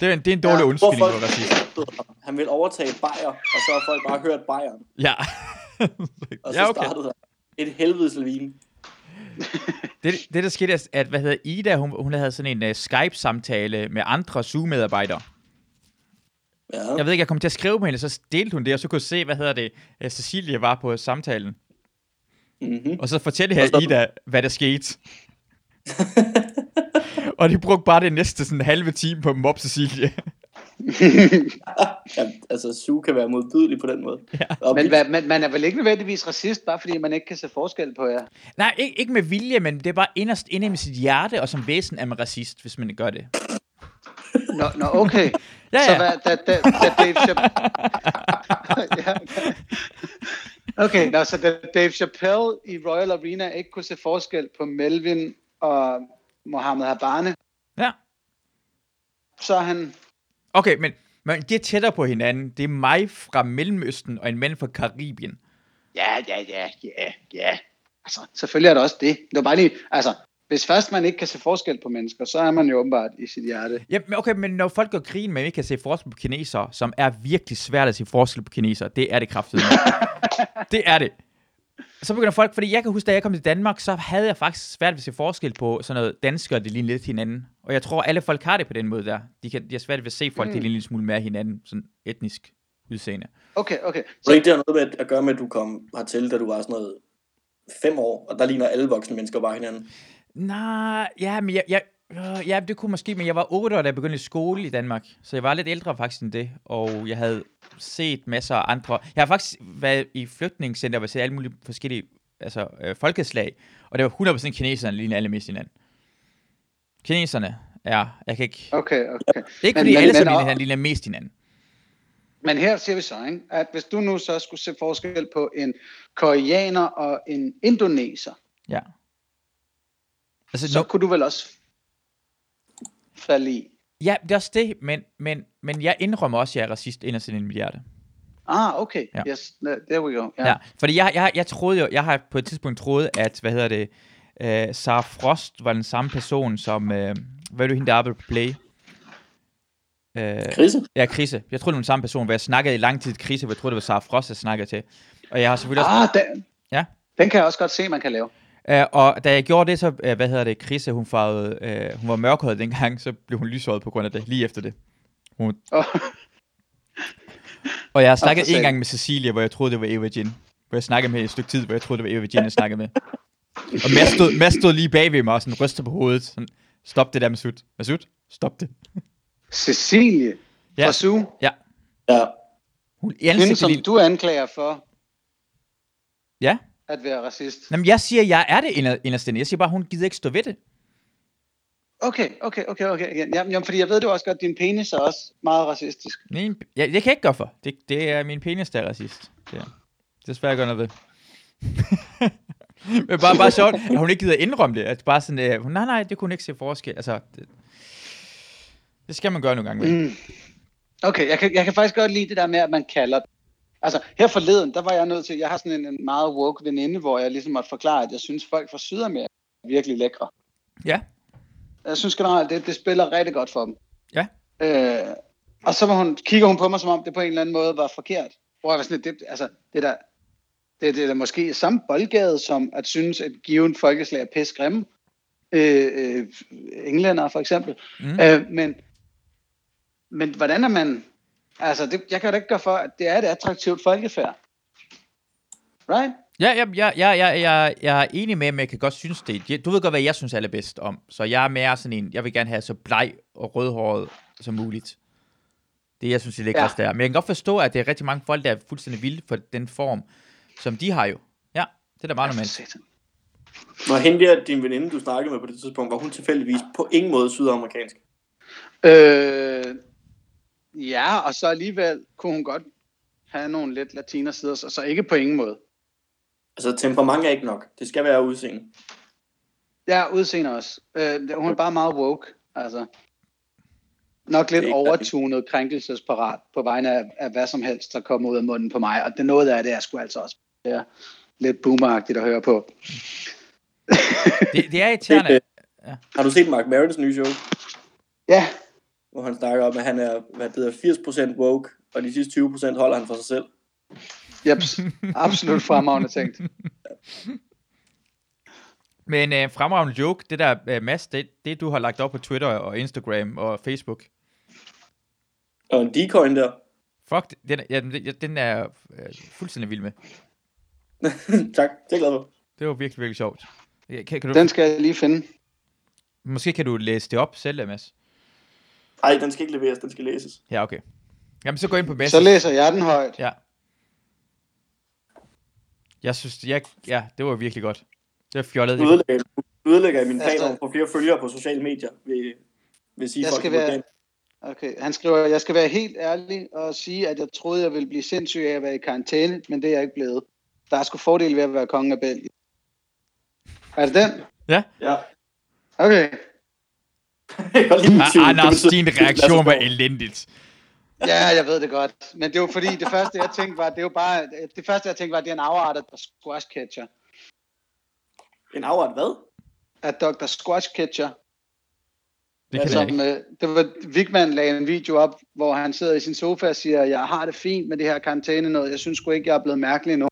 det er en, det er en dårlig Ja, undskyldning for racist. Han vil overtage Bayer, og så har folk bare hørt Bayern. Ja. Og så ja, okay. startede der et helvedes lavine. Det, det, der skete, er, at hvad hedder Ida, hun, hun havde sådan en uh, Skype-samtale med andre Zoom-medarbejdere. Ja. Jeg ved ikke, jeg kom til at skrive med hende, så delte hun det, og så kunne jeg se, hvad hedder det, uh, Cecilia var på samtalen. Mm-hmm. Og så fortælle Og her Ida, hvad der skete. og de brugte bare det næste sådan halve time på at mobbe Cecilia. ja, altså, Sue kan være modbydelig på den måde. Ja. Og Men hvad, man, man er vel ikke nødvendigvis racist, bare fordi man ikke kan se forskel på jer? Nej, ikke, ikke med vilje, men det er bare inderst inde i sit hjerte, og som væsen er man racist, hvis man gør det. Nå, nå okay. Ja, Så ja. hvad, da, da, da Dave Chappelle... ja. Okay, nå, så da Dave Chappelle i Royal Arena ikke kunne se forskel på Melvin og Mohammed Habane, Ja. så er han... Okay, men, men de er tættere på hinanden. Det er mig fra Mellemøsten og en mand fra Karibien. Ja, ja, ja, ja, ja. Altså, selvfølgelig er der også det. Det var bare lige... Altså, hvis først man ikke kan se forskel på mennesker, så er man jo åbenbart i sit hjerte. Ja, men okay, men når folk gør grin, men ikke kan se forskel på kinesere, som er virkelig svært at se forskel på kinesere, det er det kraftigt. det er det. Så begynder folk, fordi jeg kan huske, da jeg kom til Danmark, så havde jeg faktisk svært ved at se forskel på sådan noget danskere, det ligner lidt hinanden. Og jeg tror, alle folk har det på den måde der. De, kan, de har svært ved at se folk, mm. det ligner en lille smule mere hinanden, sådan etnisk udseende. Okay, okay. Så ikke det har noget med at gøre med, at du kom hertil, da du var sådan noget fem år, og der ligner alle voksne mennesker bare hinanden. Nej, ja, men jeg, jeg, øh, ja, det kunne måske, men jeg var 8 år, da jeg begyndte i skole i Danmark, så jeg var lidt ældre faktisk end det, og jeg havde set masser af andre. Jeg har faktisk været i flygtningscenter og set alle mulige forskellige altså, øh, folkeslag, og det var 100% kineserne, ligner alle mest hinanden. Kineserne er, jeg kan ikke, Okay, okay. ikke Men- fordi men- alle men- sammen og- ligner, mest hinanden. Men her siger vi så, ikke, at hvis du nu så skulle se forskel på en koreaner og en indoneser, Ja. Altså, så no, kunne du vel også falde i. ja, det er også det, men, men, men jeg indrømmer også, at jeg er racist inderst inde i mit hjerte. Ah, okay. Ja. Yes, there we go. Ja. ja, fordi jeg, jeg, jeg troede jo, jeg har på et tidspunkt troet, at, hvad hedder det, uh, Sarah Frost var den samme person som, uh, hvad er det hende, der arbejdede på Play? Uh, Krise? ja, Krise. Jeg troede, det var den samme person, hvor jeg snakkede i lang tid Krise, hvor jeg troede, det var Sarah Frost, jeg snakkede til. Og jeg har selvfølgelig også... Ah, den, Ja. den kan jeg også godt se, man kan lave. Uh, og da jeg gjorde det, så, uh, hvad hedder det, Krise, hun, farvede, uh, hun var mørkhåret dengang, så blev hun lyshåret på grund af det, lige efter det. Hun, Oh, og jeg har snakket for en gang med Cecilia, hvor jeg troede, det var Eva Jin. Hvor jeg snakkede med hende et stykke tid, hvor jeg troede, det var Eva Jin, jeg snakkede med. Og Mads stod, Mads stod lige bagved mig og sådan rystede på hovedet. Sådan, Stop det der, Masud. Masud, stop det. Cecilie Ja. ja. fra Sue, Ja. Hun, i hende som lige... du anklager for Ja. At være racist. Jamen, jeg siger, jeg er det inder- inderst inde. Jeg siger bare, hun gider ikke stå ved det. Okay, okay, okay, okay. Jamen, jamen, fordi jeg ved jo også godt, at din penis er også meget racistisk. Min, ja, det kan jeg ikke gøre for. Det, det er min penis, der er racist. Det er, er at gøre noget ved. Men bare, bare sjovt, at hun ikke gider indrømme det. At bare sådan, øh, nej, nej, det kunne ikke se forskel. Altså, det, det skal man gøre nogle gange. Med. Mm. Okay, jeg kan, jeg kan faktisk godt lide det der med, at man kalder Altså, her forleden, der var jeg nødt til, jeg har sådan en, en meget woke veninde, hvor jeg ligesom måtte forklare, at jeg synes, folk fra Sydamerika er virkelig lækre. Ja. Jeg synes generelt, det, det spiller rigtig godt for dem. Ja. Øh, og så var hun, kigger hun på mig, som om det på en eller anden måde var forkert. Hvor jeg var sådan, lidt, det, altså, det der, det, det er da måske samme boldgade, som at synes, at given folkeslag er pisse grimme. Øh, øh, englænder for eksempel. Mm. Øh, men, men hvordan er man... Altså, det, jeg kan da ikke gøre for, at det er et attraktivt folkefærd. Right? Ja, ja, ja, ja, ja, ja, jeg er enig med, men jeg kan godt synes det. Du ved godt, hvad jeg synes er allerbedst om. Så jeg er mere sådan en, jeg vil gerne have så bleg og rødhåret som muligt. Det jeg synes, det ligger Ja. ja. der. Men jeg kan godt forstå, at det er rigtig mange folk, der er fuldstændig vilde for den form, som de har jo. Ja, det er da meget normalt. Når hende der, din veninde, du snakkede med på det tidspunkt, var hun tilfældigvis på ingen måde sydamerikansk. Øh, ja, og så alligevel kunne hun godt have nogle lidt latinersider, så, så ikke på ingen måde. Altså, temperament er ikke nok. Det skal være udseende. Ja, udseende også. Øh, hun er bare meget woke, altså. Nok lidt er overtunet krænkelsesparat på vegne af, af hvad som helst, der kommer ud af munden på mig. Og det noget af det er sgu altså også er lidt boomeragtigt at høre på. Det, det er irriterende. Øh, Har du set Mark Marons nye show? Ja, Hvor han snakker om, at han er, hvad det hedder, 80% woke, og de sidste 20% holder han for sig selv. jeps, absolut fremragende tænkt. Men øh, fremragende joke, det der, øh, Mads, det, det du har lagt op på Twitter og Instagram og Facebook. Og en decoin der. Fuck, den, ja, den, den er øh, fuldstændig vild med. tak, det er glad for. Det var virkelig, virkelig sjovt. Kan, kan du, Den skal jeg lige finde. Måske kan du læse det op selv, Mads. Ej, den skal ikke leveres, den skal læses. Ja, okay. Jamen, så gå ind på Mads. Så læser jeg den højt. Ja. Jeg synes, jeg, ja, det var virkelig godt. Det var fjollet. Du ødelægger, ødelægger mine Altså- planer om at få flere følgere på sociale medier, ved, ved at sige, Jeg folk skal være- organ. Okay, han skriver, jeg skal være helt ærlig og sige, at jeg troede, jeg ville blive sindssyg af at være i karantæne, men det er jeg ikke blevet. Der er sgu fordel ved at være kongen af Belgien. Er det den? Ja. Okay. Anders, betyder- din Lad os reaktion var elendigt. Ja, jeg ved det godt. Men det var fordi, det første jeg tænkte var, det er jo bare, det første jeg tænkte var, det er en afart af squash catcher. En afret hvad? At Dr. Squash Catcher, Det kan jeg ikke. som, øh, det var, Vigman lagde en video op, hvor han sidder i sin sofa og siger, jeg har det fint med det her karantæne noget, jeg synes sgu ikke, jeg er blevet mærkelig nu.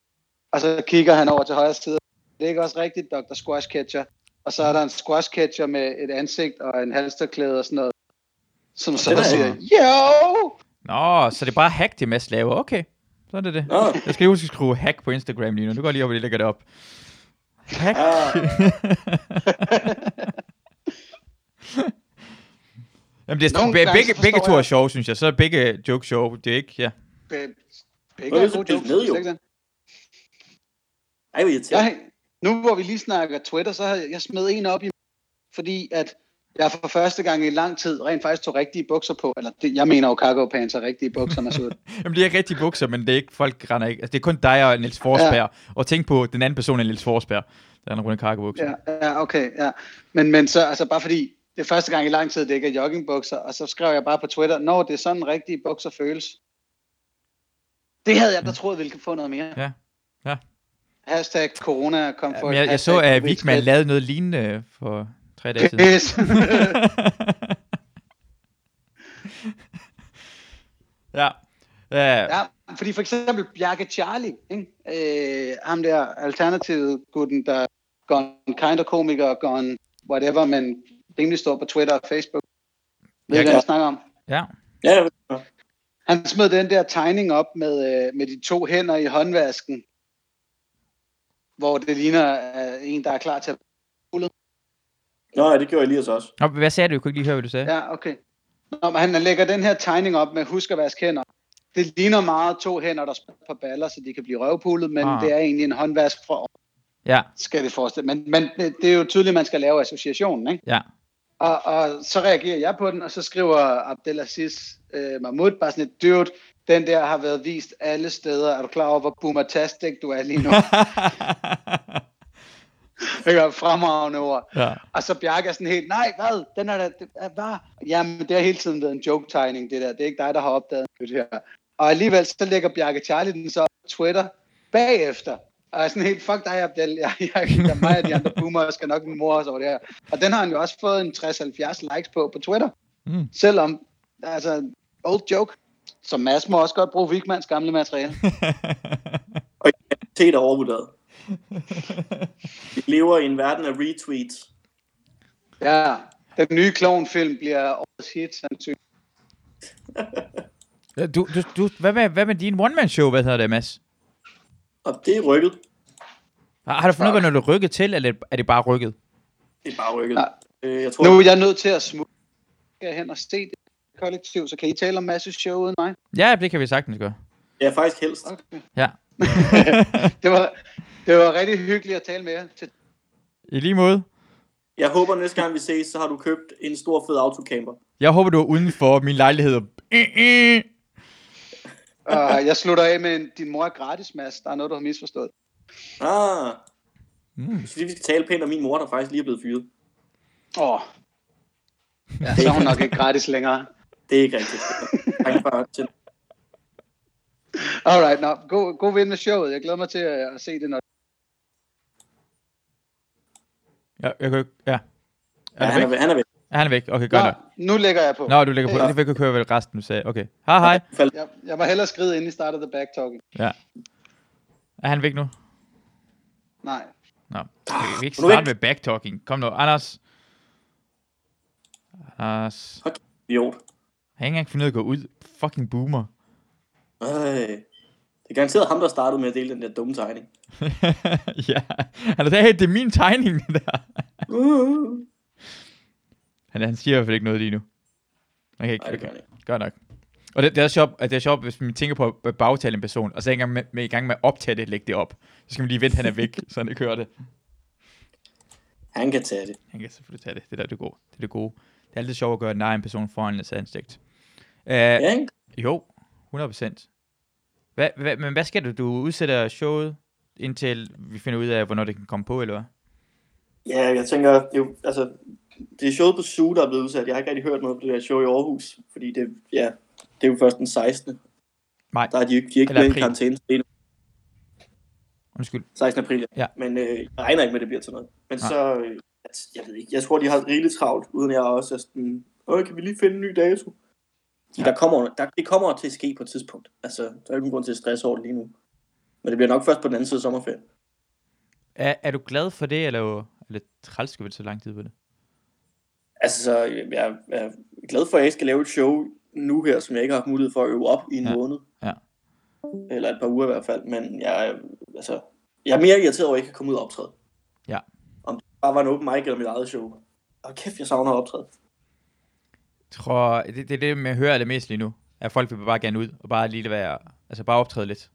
Og så kigger han over til højre side. Det er ikke også rigtigt, Dr. Squash Catcher. Og så er der en squash catcher med et ansigt og en halsterklæde og sådan noget. Som så der er siger, jo! Nå, så det er bare hack, det Mads laver. Okay, så er det det. Nå, Jeg skal lige huske at skrive hack på Instagram lige nu. Nu går jeg lige op og lige lægger det op. Hack. ah, Jamen, det er, Nogle begge, begge forstår to er sjove, synes jeg. Så er begge joke sjove. Det er ikke, ja. Be- Begge er er gode jokes. ned, jo? ikke det. ej, hvor irriterende. Nu hvor vi lige snakker Twitter, så har jeg, smed en op i, fordi at jeg for første gang i lang tid rent faktisk tog rigtige bukser på. Eller det, jeg mener jo cargo pants er rigtige bukser, Masud. Jamen, det er rigtige bukser, men det er ikke, folk render ikke. Altså, det er kun dig og Niels Forsberg. Ja. Og tænk på, den anden person er Niels Forsberg. Der er en runde karkebukser. ja, ja, okay, ja. Men, men så, altså bare fordi, det er første gang i lang tid, det ikke er joggingbukser, og så skrev jeg bare på Twitter, når det er sådan rigtige bukser føles. Det havde jeg da troet, vi kunne få noget mere. Ja. Ja. Hashtag corona kom Ja, for men jeg, jeg så, at Vigman lavede noget lignende for tre dage siden. Yes. ja. Ja. ja, fordi for eksempel Bjarke Charlie, ikke? Øh, ham der alternative gutten, der gone kind of komiker, gone whatever, men rimelig stor på Twitter og Facebook. Ved Jeg du, hvad kan- jeg snakker om? ja. Ja. Han smed den der tegning op med, øh, med de to hænder i håndvasken, hvor det ligner øh, en, der er klar til at... Nå, ja, det gjorde Elias også. Nå, hvad sagde du? Jeg kunne ikke lige høre, hvad du sagde. Ja, okay. Nå, men han lægger den her tegning op med husk at vaske hænder. Det ligner meget to hænder, der spiller på baller, så de kan blive røvpullet, men Ah. det er egentlig en håndvask fra Ja, skal det forestille. Men, men det det er jo tydeligt, at man skal lave associationen, ikke? ja. Og, og så reagerer jeg på den, og så skriver Abdelaziz øh, Mahmoud bare sådan et, dude, den der har været vist alle steder. Er du klar over, hvor boomertastic du er lige nu? Det er fremragende ord. ja. Og så Bjarke er sådan helt, nej, hvad? Den er da, det er bare... Jamen, det har hele tiden været en joke-tegning, det der. Det er ikke dig, der har opdaget det her. Og alligevel, så lægger Bjarke Charlie den så på Twitter bagefter. Og er sådan helt, fuck dig, Abdel. Jeg, jeg, jeg, mig og de andre boomer skal nok mor os over det her. Og den har han jo også fået en 60-70 likes på på Twitter. Mm. Selvom, altså, old joke. Så Mads må også godt bruge Vigmans gamle materiale. Og identitet er overvurderet. Vi lever i en verden af retweets. Ja, den nye klovnfilm bliver årets hit, sandsynligt. du, du, du, hvad, med, hvad med din one-man-show, hvad hedder det, Mads? Og det er rykket. Har, har du fundet ud af, når du rykket til, eller er det bare rykket? Det er bare rykket. Ja. Øh, jeg tror, Nu er jeg nødt til at smutte hen og se det kollektiv, så kan I tale om masse show uden mig? Ja, det kan vi sagtens gøre. ja, faktisk helst. Okay. Ja. det, var, det var rigtig hyggeligt at tale med jer. Til, I lige måde. Jeg håber næste gang vi ses, så har du købt en stor fed autocamper. Jeg håber, du er uden for min lejlighed. og- og jeg slutter af med en, din mor er gratis, Mads. Der er noget, du har misforstået. Ah, Mm. så vi skal tale pænt om min mor, der faktisk lige er blevet fyret. Åh. Oh. Ja, så er hun nok ikke gratis længere. Det er ikke rigtigt. Tak for til. Alright, nå. God, god vind med showet. Jeg glæder mig til at, at se det, når Ja, jeg kan, ja. Ja, Er han, han, væk? er, han er væk. Er han væk? Okay, godt. Nå, nu lægger jeg på. Nå, du ligger på. Ja. Det vil ikke høre, hvad resten du sagde. Okay. Hej, hej. Jeg, jeg må hellere skride, inden I starter the backtalking. Ja. Er han væk nu? Nej. Nå. Vi kan ikke er starte med backtalking. Kom nu, Anders. Anders. Idiot. Jeg har ikke engang fundet at gå ud. Fucking boomer. Øj. Det er garanteret ham, der startede med at dele den der dumme tegning. ja. Han er hey, det er min tegning, det der. Uh. Han, han siger i hvert fald ikke noget lige nu. Okay, Nej, det gør okay. han ikke. Godt nok. Og det, det, er sjovt, at det er sjovt, hvis man tænker på at bagtale en person, og så er i gang med, med, i gang med at optage det, lægge det op. Så skal man lige vente, han er væk, så han ikke hører det. Han kan tage det. Han kan selvfølgelig tage det. Det er der, det gode. Det er det gode. Det er altid sjovt at gøre nej en person foran hans ansigt. Uh, Ja, ikke? Jo, 100%. Hvad, hvad, men hvad skal du? Du udsætter showet, indtil vi finder ud af, hvornår det kan komme på, eller hvad? Ja, jeg tænker, det er, jo, altså, det er showet på Zoo, der er blevet udsat. Jeg har ikke rigtig hørt noget på det her show i Aarhus, fordi det, ja, det er jo først den 16. Nej. Der er de, de er ikke blevet i karantæne. Undskyld. 16. april, Ja. Men øh, jeg regner ikke med, at det bliver til noget. Men Nej. så, øh, jeg ved ikke, jeg tror, de har rigeligt travlt, uden jeg også er sådan, Åh, kan vi lige finde en ny dato? Ja. Der kommer, der, det kommer til at ske på et tidspunkt. Altså, der er jo ikke nogen grund til at stresse over det lige nu. Men det bliver nok først på den anden side af sommerferien. Er, er du glad for det, eller, eller træls skal vi så lang tid på det? Altså, så jeg, jeg er glad for, at jeg skal lave et show nu her, som jeg ikke har haft mulighed for at øve op i en Ja. måned. Ja. Eller et par uger i hvert fald. Men jeg, er, altså, jeg er mere irriteret over, at jeg ikke kan komme ud og optræde. Ja. Om det bare var en open mic eller mit eget show. Og kæft, jeg savner at optræde. Tror, det, det er det, jeg hører allermest lige nu. At folk vil bare gerne ud, og bare lige være, altså bare optræde lidt.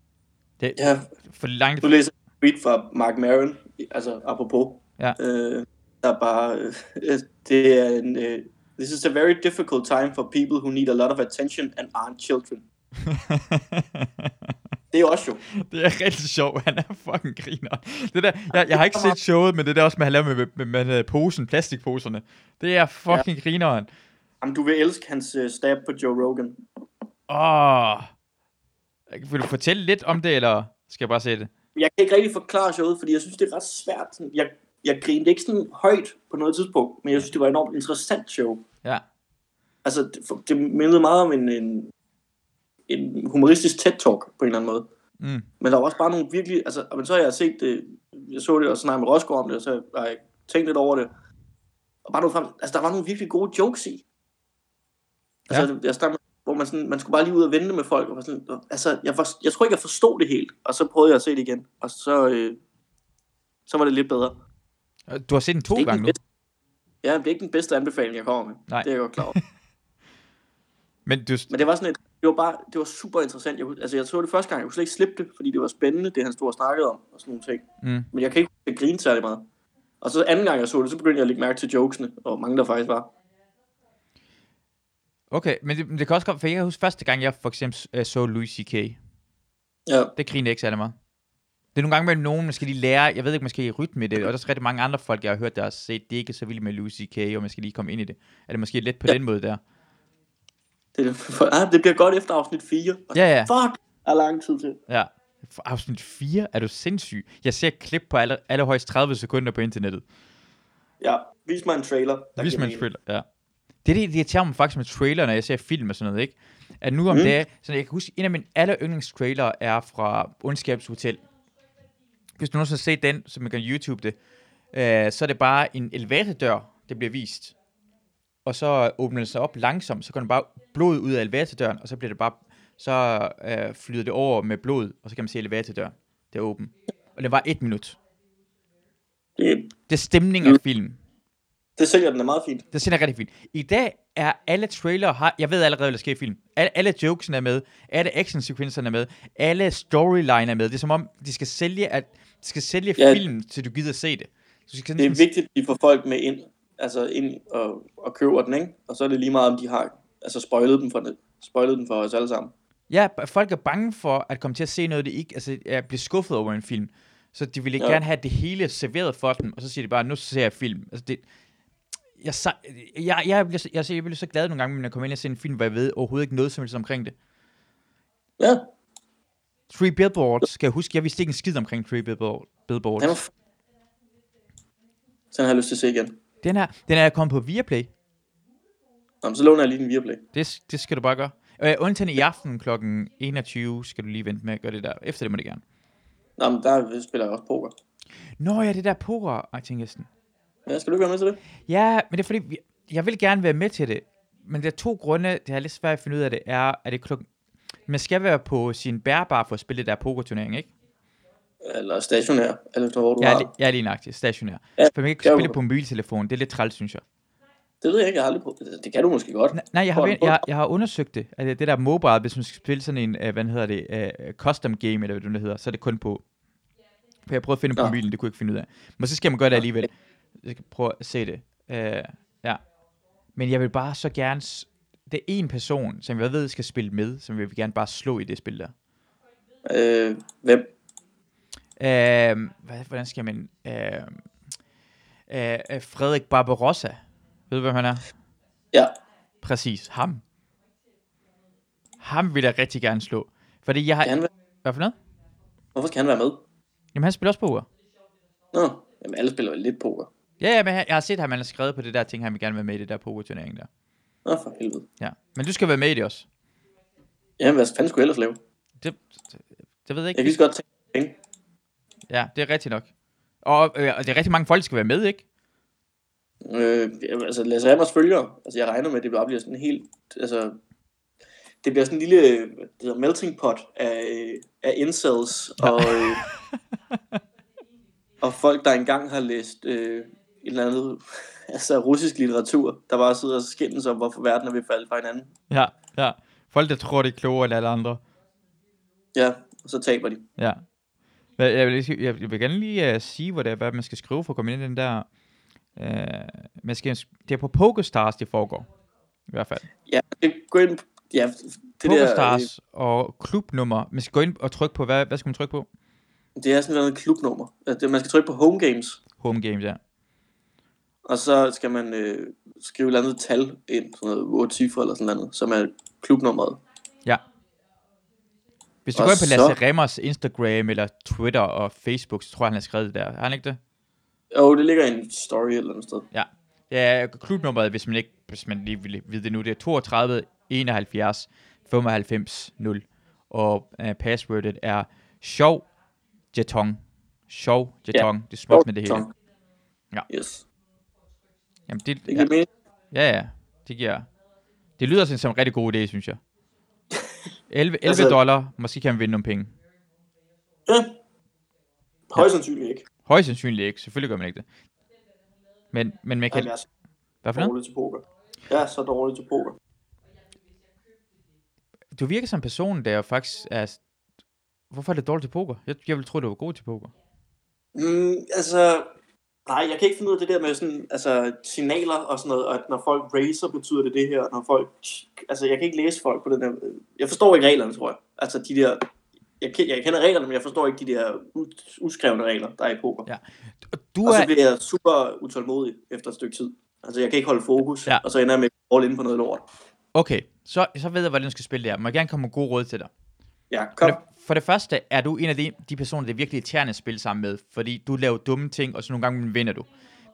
Det, Ja, for langt, nu læser en tweet fra Mark Maron, altså apropos. Ja. Øh, der er bare, øh, det er en, øh, This is a very difficult time for people who need a lot of attention and aren't children. Det er også jo. det er rigtig sjovt. Han er fucking griner. Det der, jeg, jeg har ikke set showet, men det der også med, at han laver med, med, med, med posen, plastikposerne. Det er fucking ja. grineren. Jamen, du vil elske hans uh, stab på Joe Rogan. Åh. Vil du fortælle lidt om det, eller skal jeg bare se det? Jeg kan ikke rigtig forklare showet, fordi jeg synes, det er ret svært. Jeg, jeg grinede ikke sådan højt på noget tidspunkt, men jeg synes, det var et enormt interessant show. Ja. Altså, det, for- det mindede meget om en, en, en humoristisk TED-talk på en eller anden måde. Mm. Men der var også bare nogle virkelig... Altså, men så har jeg set det... Jeg så det og snakket med Rosgaard om det, og så har jeg tænkt lidt over det. Og bare nogle frem, altså, der var nogle virkelig gode jokes i. Altså, ja. jeg startede, hvor man, sådan, man skulle bare lige ud og vente med folk. Og sådan, altså, jeg, for, jeg tror ikke, jeg forstod det helt. Og så prøvede jeg at se det igen. Og så, øh, så var det lidt bedre. Du har set den to gange nu. bedste- Ja, det er ikke den bedste anbefaling, jeg kommer med. Nej. Det er jeg godt klar over. Men du, Men det var sådan et, det var bare, det var super interessant. Jeg, altså, jeg så det første gang, jeg kunne slet ikke slippe det, fordi det var spændende, det han stod og snakkede om, og sådan nogle ting. mm. Men jeg kan ikke grine særlig meget. Og så anden gang jeg så det, så begyndte jeg at lægge mærke til jokesene, og mange der faktisk var. Okay, men det, men det kan også godt, for jeg kan huske første gang, jeg for eksempel øh, så Louis C.K. Ja, Det griner ikke særlig meget. Det er nogle gange mellem nogen, man skal lige lære, jeg ved ikke, måske i rytme i det, og der er rigtig mange andre folk, jeg har hørt, der har set, det er ikke så vildt med Louis C.K., og man skal lige komme ind i det. Er det måske lidt på Ja. den måde der? det, for, ah, det bliver godt efter afsnit 4. Og Ja, ja. Fuck, der er lang tid til. Ja. For afsnit 4 er du sindssyg. Jeg ser klip på alle, allerhøjst 30 sekunder på internettet. Ja, vis mig en trailer. Vis mig en trailer, ja. Det er det, det irriterer mig faktisk med trailer, når jeg ser film og sådan noget, ikke? At nu om Mm. mm. det, så jeg kan huske, en af mine aller yndlingstrailer er fra Ondskabshotel. Hvis du nogensinde har set den, så man kan YouTube det, øh, så er det bare en elevatordør, det bliver vist. Og så åbner det sig op langsomt, så går den bare blod ud af elevatordøren, og så bliver det bare, så øh, flyder det over med blod, og så kan man se elevatordøren. Det er åben. Og det var et minut. Det, Det er stemning af Mm. film. Det sælger den er meget fint. Det sender rigtig fint. I dag er alle trailer, har, jeg ved allerede, hvad der sker i film. Alle, alle jokesene er med, alle actionsekvenserne er med, alle storyline er med. Det er som om, de skal sælge, at, de skal sælge Ja. ja. film, til du gider se det. Så du skal Det er næsten- vigtigt, at de får folk med ind, altså ind og, og køber den, ikke? Og så er det lige meget, om de har altså spoilet dem for, spoilet den for os alle sammen. Ja, folk er bange for at komme til at se noget, det ikke, altså at blive skuffet over en film. Så de ville ja. gerne have det hele serveret for dem, og så siger de bare, nu ser jeg film. Altså det, jeg, jeg, jeg, bliver, så- jeg, jeg bliver så glad nogle gange, når jeg kommer ind og ser en film, hvor jeg ved overhovedet ikke noget som helst omkring det. Ja, Three Billboards, skal jeg huske, jeg vidste ikke en skid omkring Three Billboard, Billboards. f- Den har jeg lyst til at se igen. Den her, den er kommet på Viaplay. Nå, men så låner jeg lige den Viaplay. Det, det skal du bare gøre. Øh, undtagen i aften kl. 21 skal du lige vente med at gøre det der. Efter det må det gerne. Nå, men der spiller jeg også poker. Nå ja, det der poker, jeg tænker sådan. Ja, skal du ikke være med til det? Ja, men det er fordi, jeg vil gerne være med til det. Men der er to grunde, det er lidt svært at finde ud af det, er, at det klokken... Man skal være på sin bærbar for at spille det der pokerturnering, ikke? Eller stationær, eller hvor du Jeg er, har. jeg er lige nøjagtig, stationær. Ja, Ja, for man kan ikke spille på mobiltelefon, det er lidt træls, synes jeg. Det ved jeg ikke, jeg har aldrig prøvet. Det- Det kan du måske godt. N- Nej, jeg har, på? jeg, jeg har undersøgt det. Altså, det der mobile, hvis man skal spille sådan en, uh, hvad hedder det, uh, custom game, eller hvad det hedder, så er det kun på... For jeg prøvede at finde på Nå. mobilen, det kunne jeg ikke finde ud af. Men så skal man gøre det alligevel. Jeg skal prøve at se det. Uh, ja. Men jeg vil bare så gerne... s- Det er en person, som jeg ved skal spille med, som jeg vil gerne bare slå i det spil der. Øh, hvem? Uh, hvad, hvordan skal man... Uh, uh, Frederik Barbarossa. Ved du, hvem han er? Ja, Præcis, ham. Ham vil jeg rigtig gerne slå. Fordi jeg har... kan Hvad for noget? hvorfor skal han være med? Jamen, han spiller også poker. Nå, jamen alle spiller vel lidt poker. Ja, ja, men jeg har set ham, han har skrevet på det der ting, han vil gerne være med i det der pokerturnering der. Nå, for helvede. Ja. Men du skal være med i det også. Jamen, hvad fanden skulle jeg ellers lave? Det, det, det ved jeg Jeg ikke. kan lige så godt tænke penge. Ja, det er rigtigt nok. Og, øh, og det er rigtig mange folk, der skal være med, ikke? Øh, altså, Lasse Hammers følger. Altså, jeg regner med, at det bare bliver sådan en helt... Altså, det bliver sådan en lille det hedder melting pot af, af incels og, øh, og folk, der engang har læst øh, eller andet altså russisk litteratur, der bare sidder og skændes om, hvorfor verden er ved at falde fra hinanden. Ja, ja. Folk, der tror, det er klogere end alle andre. Ja, og så taber de. Ja. Jeg vil, jeg vil gerne lige uh, sige, hvad, det er, hvad man skal skrive for at komme ind i den der... Uh, man skal, det er på PokerStars, det foregår. I hvert fald. Ja, det, gå ind... Ja, det der, PokerStars og klubnummer. Man skal gå ind og trykke på, hvad, hvad skal man trykke på? øh, det er sådan noget klubnummer. Altså, det- Man skal trykke på home games, Home games, ja. Og så skal man øh, skrive et eller andet tal ind, sådan noget 8 cifre eller sådan noget, som er klubnummeret. Ja. Hvis du Og går ind på Lasse så- Remmers Instagram eller Twitter og Facebook, så tror jeg, han har skrevet det der. Har han ikke det? Jo, det ligger i en story eller andet sted. Ja. Ja, klubnummeret, hvis man ikke, hvis man lige vil vide det nu, det er 32 71 95 0. Og uh, passwordet er sjov jeton. Sjov jeton. Det er smukt med det hele. Ja. Yes. Jamen, det, Det ja, giver mening. ja, ja, det giver... Det lyder sådan som en rigtig god idé, synes jeg. 11, 11 Altså- dollar, måske kan man vinde nogle penge. Ja. Højst sandsynligt ikke. Højst sandsynligt ikke, selvfølgelig gør man ikke det. Men, men man kan... Jamen, jeg er Hvad for noget? dårlig til poker. Jeg er så dårlig til poker. Du virker som en person, der faktisk er... Hvorfor er det dårligt til poker? Jeg, jeg ville tro, du var god til poker. Mm, altså, nej, jeg kan ikke finde ud af det der med sådan, altså, signaler og sådan noget, og at når folk racer, betyder det det her, og når folk, altså, jeg kan ikke læse folk på den der, jeg forstår ikke reglerne, tror jeg. Altså, de der, jeg, jeg kender reglerne, men jeg forstår ikke de der uskrevne regler, der er i poker. Ja. Du Og så er... bliver jeg super utålmodig efter et stykke tid. Altså, jeg kan ikke holde fokus, Ja. og så ender jeg med at all in på noget lort. Okay, så, så ved jeg, hvordan du skal spille det her. Må jeg gerne komme med gode råd til dig? Ja, For kom. det, for det første er du en af de, de personer, der er virkelig irriterende at spille sammen med, fordi du laver dumme ting, og så nogle gange vinder du.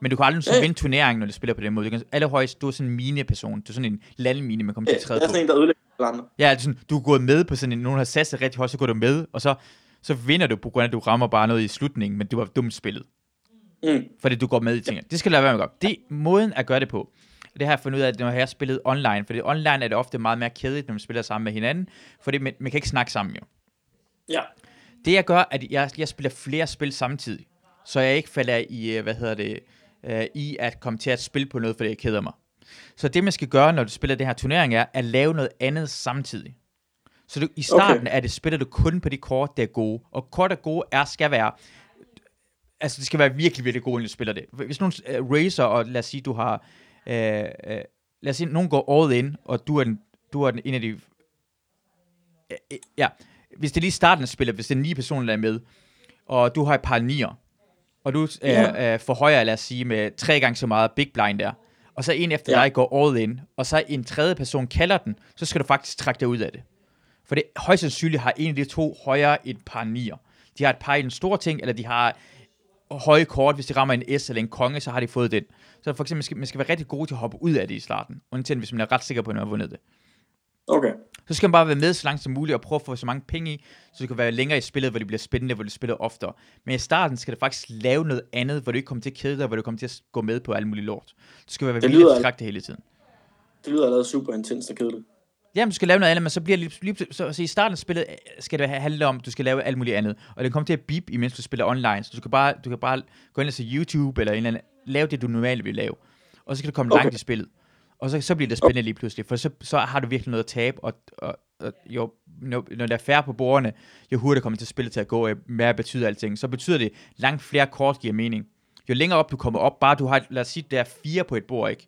Men du kan aldrig Ja. vinde turneringen, når du spiller på den måde. Du kan, allerhøjst, du er sådan en mine-person. Du er sådan en landmine, man kommer Ja, til at træde jeg er på. sådan en, der ødelægger andre. Ja, det er sådan, du er gået med på sådan en, nogen har sat sig rigtig højt, så går du med, og så, så vinder du på grund af, at du rammer bare noget i slutningen, men du var dumt spillet. Mm. Fordi du går med i tingene. Det skal du lade være med at gøre. Det er måden at gøre det på. Det har jeg fundet ud af, at når jeg har spillet online, fordi online er det ofte meget mere kedeligt, når man spiller sammen med hinanden, fordi man, man kan ikke snakke sammen jo. Ja. Det jeg gør, at jeg, jeg spiller flere spil samtidig, så jeg ikke falder i, øh, hvad hedder det, øh, i at komme til at spille på noget, fordi jeg keder mig. Så det man skal gøre, når du spiller den her turnering, er at lave noget andet samtidig. Så du, i starten okay. er det, spiller du kun på de kort, der er gode. Og kort, der er gode, er, skal være altså det skal være virkelig, virkelig gode, når du spiller det. Hvis nogen uh, racer, og lad os sige, du har, uh, uh, lad os sige, nogen går all in, og du er, den, du er den, en af de, uh, ja, hvis det er lige starten af spillet, hvis det er ni personer, der er med, og du har et par nier, og du uh, Ja. uh, forhøjer, lad os sige, med tre gange så meget big blind der, og så en efter Ja. dig går all in, og så en tredje person kalder den, så skal du faktisk trække dig ud af det. For det højst sandsynligt har en af de to højere et par nier. De har et par i den store ting, eller de har høje kort, hvis de rammer en S eller en konge, så har de fået den. Så for eksempel, man skal, man skal være rigtig god til at hoppe ud af det i starten, undtagen hvis man er ret sikker på, at man har vundet det. Okay. Så skal man bare være med så langt som muligt og prøve at få så mange penge i, så du kan være længere i spillet, hvor det bliver spændende, hvor du spiller oftere. Men i starten skal du faktisk lave noget andet, hvor du ikke kommer til at kede dig, hvor du kommer til at gå med på alt muligt lort. Du skal være Det til det hele tiden. Det lyder allerede super intens og kedeligt. Jamen, du skal lave noget andet, men så bliver det lige, lige så, så, i starten af spillet øh, skal det handle om, at du skal lave alt muligt andet. Og det kommer til at bip, imens du spiller online. Så du kan bare, du kan bare gå ind og se YouTube, eller en eller anden, lave det, du normalt vil lave. Og så kan du komme okay. Langt i spillet. Og så, så bliver det spændende lige pludselig, for så, så har du virkelig noget at tabe, og, og, og jo, når, når der er færre på bordene, jo hurtigere kommer til spillet til at gå, jo mere betyder alting. Så betyder det, langt flere kort giver mening. Jo længere op du kommer op, bare du har, lad os sige, der er fire på et bord, ikke?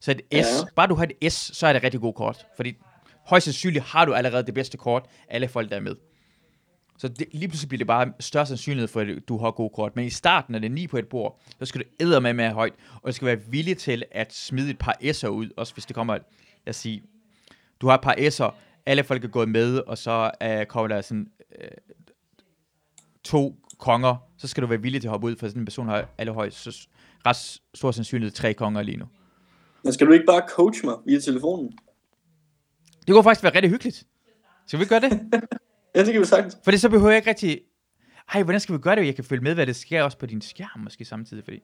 Så et S, ja. Ja. bare du har et S, så er det rigtig god kort. Fordi højst sandsynligt har du allerede det bedste kort, alle folk der er med. Så det, lige pludselig bliver det bare større sandsynlighed for, at du har gode kort. Men i starten, når det er 9 på et bord, så skal du æde med med højt, og du skal være villig til at smide et par S'er ud, også hvis det kommer, lad os sige, du har et par S'er, alle folk er gået med, og så uh, kommer der sådan uh, to konger, så skal du være villig til at hoppe ud, for sådan en person har allerhøjst så ret stor sandsynlighed tre konger lige nu. Men skal du ikke bare coach mig via telefonen? Det kunne faktisk være rigtig hyggeligt. Skal vi gøre det? Ja, det kan vi sagtens. Fordi så behøver jeg ikke rigtig... Ej, hvordan skal vi gøre det? Jeg kan følge med, hvad det sker også på din skærm måske samtidig, fordi...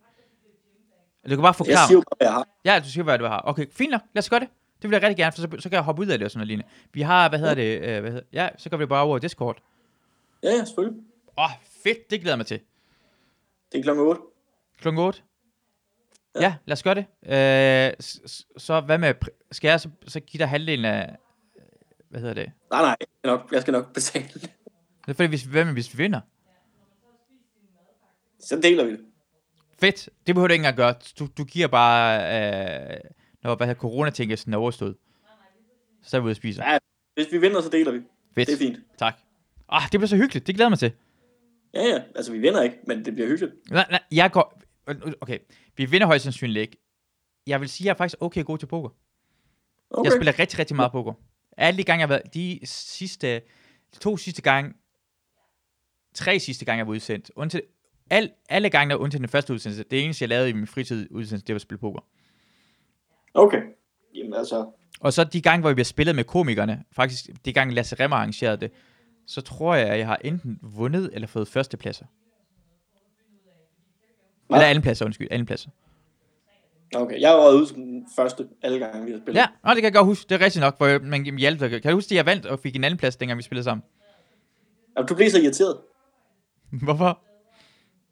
Du kan bare Jeg forklare siger mig. bare, hvad jeg har. Ja, du siger, hvad du har. Okay, fint nok. Lad os gøre det. Det vil jeg rigtig gerne, for så, så kan jeg hoppe ud af det og sådan noget lignende. Vi har, hvad hedder det? Øh, hvad hedder, ja, så går vi bare over Discord. Ja, ja, selvfølgelig. Åh, oh, fedt. Det glæder jeg mig til. Det er klokken 8. Klokken 8. Ja, Ja. lad os gøre det. Øh, s- s- så hvad med... Skal jeg så, så give dig halvdelen af... Hvad hedder det? Nej, nej, jeg skal nok, jeg skal nok betale. Det er fordi, hvis, hvad med, hvis vi vinder? Så deler vi det. Fedt. Det behøver du ikke engang gøre. Du, du giver bare, øh, når hvad hedder, coronatingelsen er overstået. Så er vi ude og spiser. Ja, hvis vi vinder, så deler vi. Fedt. Det er fint. Tak. Ah, det bliver så hyggeligt. Det glæder mig til. Ja, ja, altså vi vinder ikke, men det bliver hyggeligt. Nej, nej, jeg går... Okay, vi vinder højst sandsynligt ikke. Jeg vil sige, at jeg er faktisk okay god til poker. Okay. Jeg spiller rigtig, rigtig meget poker. Alle de gange, jeg har været... De sidste de to sidste gange, tre sidste gange, jeg var udsendt, undtil, al, alle gange, der undtil den første udsendelse, det eneste, jeg lavede i min fritid udsendelse, det var at spille poker. Okay. Jamen altså, Og så de gange, hvor vi har spillet med komikerne, faktisk de gange Lasse Remmer arrangerede det, så tror jeg, at jeg har enten vundet eller fået førstepladser. Eller andenpladser, undskyld, andenpladser. Okay. Jeg været ude som den første alle gange, vi har spillet. Ja, og det kan jeg godt huske. Det er rigtigt nok, hvor jeg- man hjalp. Kan du huske, at jeg vandt og fik en anden plads, dengang vi spillede sammen? Jamen, du blev så irriteret Hvorfor?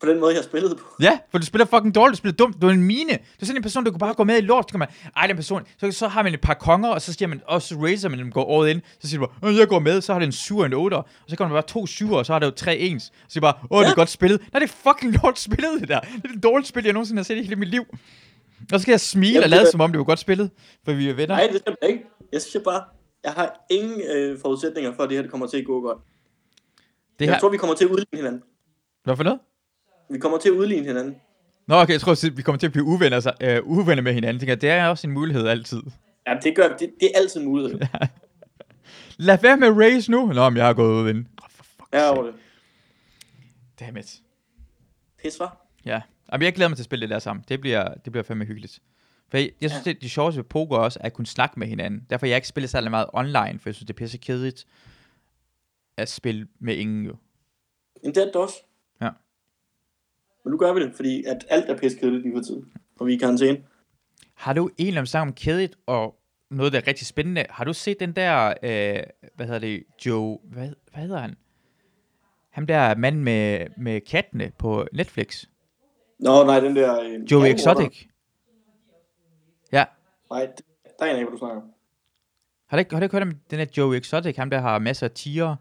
på den måde, jeg spillede på. Ja, for du spiller fucking dårligt, du spiller dumt, du er en mine. Du er sådan en person, du kan bare gå med i lort, så kan man, ej, den person, så, så har man et par konger, og så siger man, og så raiser man dem, går all in, så siger du bare, "Øh, jeg går med, så har det en 7 og en 8, og så kommer der bare to 7 og så har det jo tre ens. Så siger bare, åh, det er godt spillet. Nej, det er fucking lort spillet, det der. Det er det dårligste spil, jeg nogensinde har set i hele mit liv. Og så skal jeg smile Jamen, og det lade, er- som om det var godt spillet, for vi er venner. Nej, det skal jeg ikke. Jeg siger bare, jeg har ingen øh, forudsætninger for, at det her det kommer til at gå godt. det Jeg her, tror, vi kommer til at udligne hinanden. hvad for noget? Vi kommer til at udligne hinanden. Nå, okay, jeg tror, vi kommer til at blive uvenner, så, øh, uvenner med hinanden. Jeg tænker, det er også en mulighed altid. Ja, det gør det, det er altid en mulighed. Lad være med raise nu. Nå, men jeg har gået ud ind. Oh, for fuck's Ja, over det. Damn it. Pis, hva'? Ja. Jamen, jeg glæder mig til at spille det der sammen. Det bliver, det bliver fandme hyggeligt. For jeg, jeg synes, Ja. det, det sjoveste ved poker også, er at kunne snakke med hinanden. Derfor har jeg ikke spillet særlig meget online, for jeg synes, det er pisse kedeligt at spille med ingen jo. Jamen, det er det også. Ja. Men nu gør vi det, fordi at alt er piskedeligt lige for tiden. Og vi er i karantæne. Har du egentlig om snakke om kedeligt og noget, der er rigtig spændende? Har du set den der, øh, hvad hedder det, Joe, hvad, hvad hedder han? Ham der mand med, med kattene på Netflix. Nå, nej, den der... Øh, Joe ja, Exotic. Ja. Nej, det- der er en af, hvad du snakker om. Har du ikke, har du ikke hørt om den der Joe Exotic? Ham der har masser af tiger.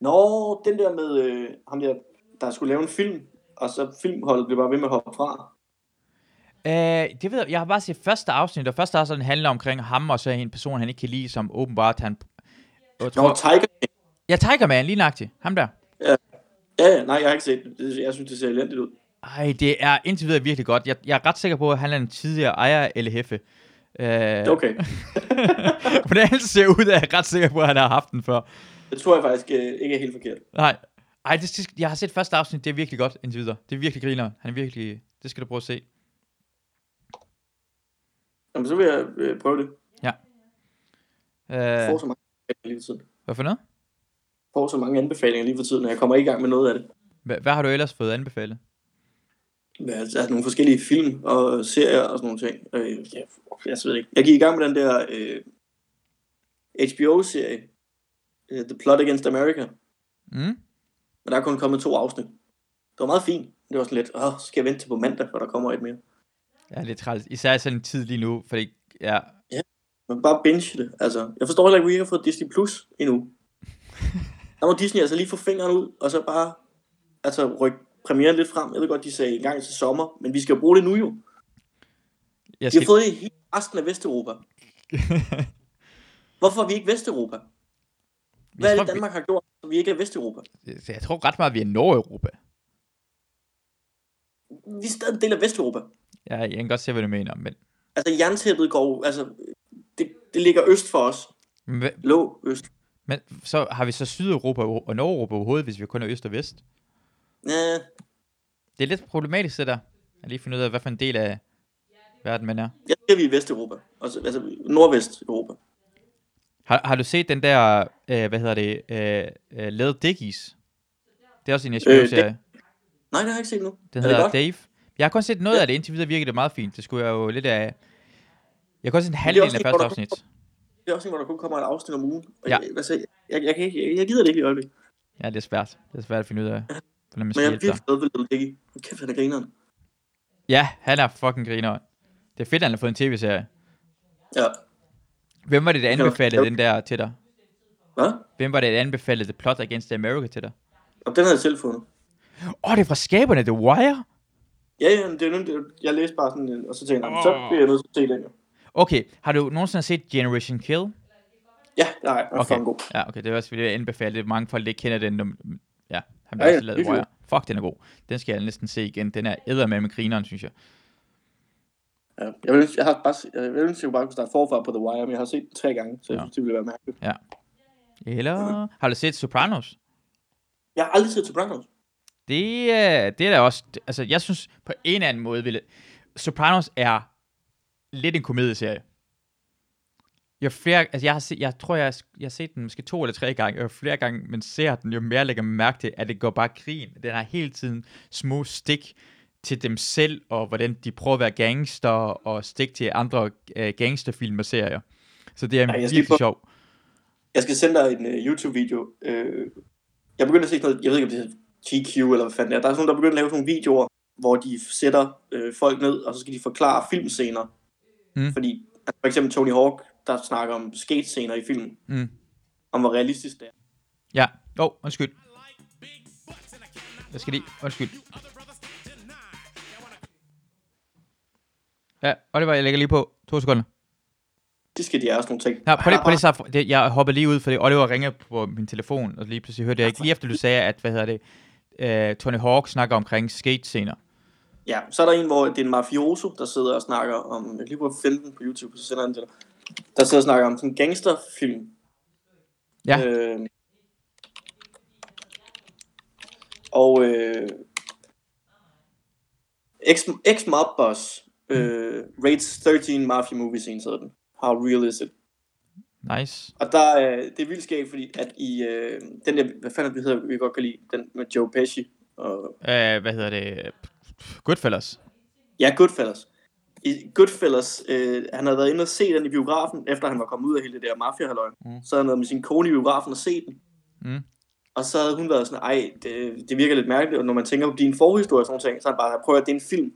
Nå, den der med øh, ham der, der skulle lave en film, og så filmholdet blev bare ved med at hoppe fra. Øh, det ved jeg, jeg har bare set første afsnit, og første afsnit handler omkring ham, og så en person, han ikke kan lide, som åbenbart han... Jeg Nå, tror, Tiger. ja, Tiger Man, lige nøjagtigt. Ham der. Ja, ja, nej, jeg har ikke set det. Det- Jeg synes, det ser elendigt ud. Ej, det er indtil videre virkelig godt. Jeg, jeg er ret sikker på, at han er en tidligere ejer af LHF. Øh, Okay, Hvordan han ser ud, er jeg ret sikker på, at han har haft den før. det tror jeg faktisk øh, ikke er helt forkert. Nej, Ej det, det, jeg har set første afsnit, det er virkelig godt indtil videre. Det er virkelig griner. Han er virkelig, det skal du prøve at se. Jamen, så vil jeg øh, prøve det. Øh, Får så mange lige for tiden. hvad for noget? Får så mange anbefalinger lige for tiden, når jeg kommer i gang med noget af det. Hvad, hvad har du ellers fået anbefalet? Ja, Der er nogle forskellige film og serier og sådan nogle ting. Øh, ja, jeg ved ikke. Jeg gik i gang med den der øh, HBO-serie, øh, The Plot Against America. Mm? Men der er kun kommet to afsnit. Det var meget fint. Det var sådan lidt, åh, skal jeg vente til på mandag, hvor der kommer et mere. Ja, det er træls. Især sådan en tid lige nu, fordi ja, Men bare binge det. Altså, jeg forstår heller ikke, at vi ikke har fået Disney Plus endnu. Der må Disney altså lige få fingeren ud, og så bare altså, rykke premieren lidt frem. Jeg ved godt, de sagde en gang til sommer, men vi skal jo bruge det nu jo. jeg skal... har fået det i hele resten af Vesteuropa. Hvorfor er vi ikke Vesteuropa? Hvad er det, Danmark har gjort, så vi ikke er Vesteuropa? Vi, jeg tror ret meget, vi er Nordeuropa. Vi er stadig en del af Vesteuropa. Ja, jeg kan godt se, hvad du mener, men... Altså, jerntæppet går, altså, det, det ligger øst for os. Men, Lå øst. men så har vi så Sydeuropa og Nordeuropa overhovedet, hvis vi kun er øst og vest. Ja, Det er lidt problematisk, det der. Jeg lige finde ud af, hvad for en del af verden man er. jeg siger, vi er i Vesteuropa. Altså, altså Nordvest-Europa. Har, har du set den der, øh, hvad hedder det, øh, øh, Led Dickies? Det er også en HBO-serie. Nej, det har jeg ikke set nu. Den er det hedder godt? Dave. Jeg har kun set noget Ja. af det, indtil videre virkede det meget fint. Det skulle jeg jo lidt af... Jeg har kun set en det er halvdel af første afsnit. Det er også en, hvor der kun kommer et afsnit om ugen. Og Ja. Jeg, altså, jeg, jeg, jeg, kan ikke, jeg, jeg gider det ikke i øjeblikket. Ja, det er svært. Det er svært at finde ud af, Men jeg er virkelig glad ved Little Dicky. Kæft, han er grineren. Ja, han er fucking griner. Det er fedt, at han har fået en tv-serie. Ja. Hvem var det, der anbefalede den der til dig? Hvad? Hvem var det, der anbefalede The Plot Against America til dig? Og den havde jeg selv fundet. Åh, oh, det er fra skaberne, The Wire? Ja, ja, det er nu, det, jeg læste bare sådan, en, og så tænkte jeg, "Nå, så bliver jeg nødt til at se den jo. Okay, har du nogensinde set Generation Kill? Ja, nej, den er Okay. okay. god. Ja, okay, det er også fordi, jeg anbefale det. Mange folk ikke kender den. Ja, han Ja, ja, virkelig Wire. Fuck, den er god. Den skal jeg næsten se igen. Den er æder med grineren, synes jeg. Ja. Jeg, vil, jeg har bare, jeg vil ønske, at jeg bare kunne starte forfra på The Wire, men jeg har set den tre gange, så jeg Ja. synes, det ville være mærkeligt. Eller har du set Sopranos? Jeg har aldrig set Sopranos. Det, er- det er da også... Altså, jeg synes på en eller anden måde... Vil, Sopranos er lidt en komedieserie. Jo flere, altså jeg, har set, jeg tror, jeg, har- jeg har set den måske to eller tre gange, og jo flere gange man ser den, jo mere lægger man mærke til, at det går bare grin. Den har hele tiden små stik til dem selv, og hvordan de prøver at være gangster, og stik til andre uh, gangsterfilm og serier. Så det er Ej, virkelig sjovt. Jeg skal sende dig en uh, YouTube-video. Uh, jeg begynder at se noget, jeg ved ikke om det er GQ eller hvad fanden det er. Der er sådan der begynder at lave sådan nogle videoer, hvor de sætter øh, folk ned, og så skal de forklare filmscener. Mm. Fordi altså, for eksempel Tony Hawk, der snakker om skate-scener i filmen, Mm. om hvor realistisk det er. Ja, åh, oh, undskyld. Jeg skal lige, undskyld. Ja, Oliver, jeg lægger lige på. To sekunder. Det skal de sådan nogle ting. Ja, prøv lige, prøv lige så, det, jeg hopper lige ud, fordi Oliver ringer på min telefon, og lige pludselig hørte jeg ikke, lige efter du sagde, at, hvad hedder det, uh, Tony Hawk snakker omkring skate-scener. Ja, så er der en, hvor det er en mafioso, der sidder og snakker om, jeg lige finde den på YouTube, så sender den til dig. Der sidder og snakker om sådan en gangsterfilm. Ja. Øh, og øh, ex, ex mob boss øh, rates 13 mafia movie scenes hedder den. How real is it? Nice. Og der er, det er vildt skægt, fordi at i øh, den der, hvad fanden det, hedder, vi godt kan lide, den med Joe Pesci og Uh, hvad hedder det? Goodfellas. Ja, Goodfellas. I Goodfellas, øh, han havde været inde og se den i biografen, efter han var kommet ud af hele det der mafia mm. Så havde han været med sin kone i biografen og set den. Mm. Og så havde hun været sådan, ej, det, det virker lidt mærkeligt, og når man tænker på din forhistorie og sådan nogle ting, så han bare, prøv at det er en film.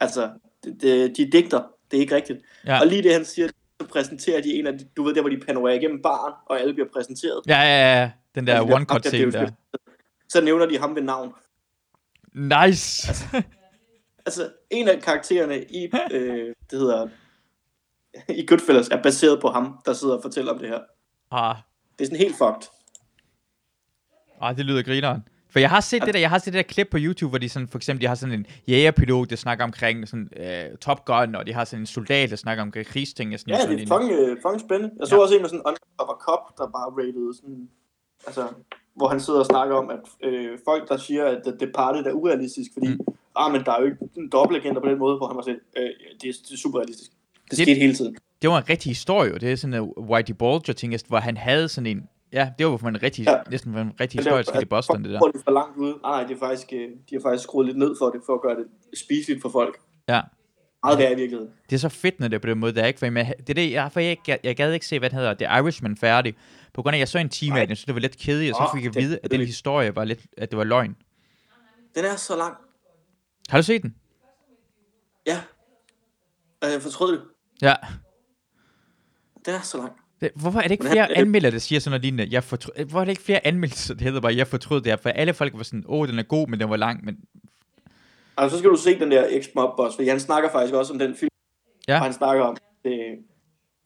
Altså, det, det, de digter, det er ikke rigtigt. Ja. Og lige det, han siger, så præsenterer de en af de, du ved der, hvor de panorerer igennem baren, og alle bliver præsenteret. Ja, ja, ja. Den der Altså, det er- one-cut det er jo scene der. Så nævner de ham ved navn. Nice. Altså, en af karaktererne i, øh, det hedder, i Goodfellas er baseret på ham, der sidder og fortæller om det her. Ah, Det er sådan helt fucked. ah, det lyder grineren. For jeg har set det der, jeg har set det der klip på YouTube, hvor de sådan, for eksempel, de har sådan en jægerpilot, der snakker omkring sådan, uh, Top Gun, og de har sådan en soldat, der snakker om krigsting. og Sådan Ja, sådan det er fucking, øh, fucking spændende. Jeg så Ja. også en med sådan en undercover cop, der bare rated sådan, altså, hvor han sidder og snakker om, at øh, folk, der siger, at The Departed er urealistisk, fordi, mm. Ah, men der er jo ikke en dobbeltagenter på den måde, hvor han var sådan, øh, det, er, det er super realistisk. Det, Det- skete hele tiden. det var en rigtig historie, jo. det er sådan en Whitey Bulger ting, hvor han havde sådan en, ja, det var for en rigtig, Ja. næsten for en rigtig historie, der- skete i Boston, det der. Det for langt ude. Nej, nej, det er faktisk, øh, de har faktisk skruet lidt ned for det, for at gøre det spiseligt for folk. Ja. Meget værre i virkeligheden. Det er så fedt, når det er på den måde, der er ikke, for jeg, det er det, jeg, for jeg, jeg, jeg gad ikke se, hvad den hedder, The Irishman færdig, på grund af, at jeg så en time af den, jeg synes, det var lidt kedeligt, og så fik jeg er vide, at den historie var lidt, at det var løgn. Den er så lang. Har du set den? Ja. Og jeg fortrød det. Ja. Den er så lang. Det, hvorfor er det ikke Men flere anmeldere, der siger sådan noget lignende? Jeg fortrød, hvorfor er det ikke flere anmeldelser, det hedder bare, jeg fortrød det her? For alle folk var sådan, åh, oh, den er god, men den var lang. Men Altså, så skal du se den der X-Mob Boss, fordi han snakker faktisk også om den film, Ja. han snakker om, øh,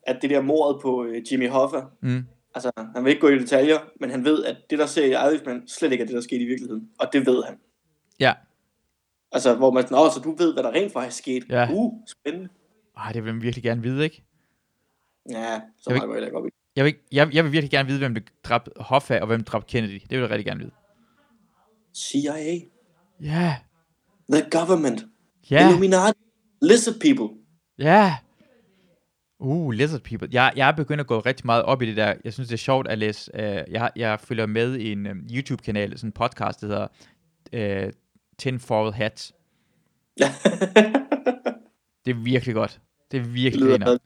at det der mordet på øh, Jimmy Hoffa, mm, altså, han vil ikke gå i detaljer, men han ved, at det, der ser i Irishman, slet ikke er det, der skete i virkeligheden. Og det ved han. ja. Altså, hvor man sådan, åh, så du ved, hvad der rent faktisk skete. Ja. Uh, spændende. Ej, det vil man virkelig gerne vide, ikke? Ja, så Jeg vil- meget går jeg op i. Jeg vil, jeg, jeg vil virkelig gerne vide, hvem der dræbte Hoffa, og hvem der dræbte Kennedy. Det vil jeg rigtig gerne vide. CIA, Ja, the government, ja, Illuminati, lizard people. ja. Uh, Lizard People. Jeg, jeg er begyndt at gå rigtig meget op i det der. Jeg synes, det er sjovt at læse. Uh, jeg, jeg følger med i en um, YouTube-kanal, sådan en podcast, der hedder uh, Tinfoil Hat. Det er virkelig godt. Det er det virkelig griner.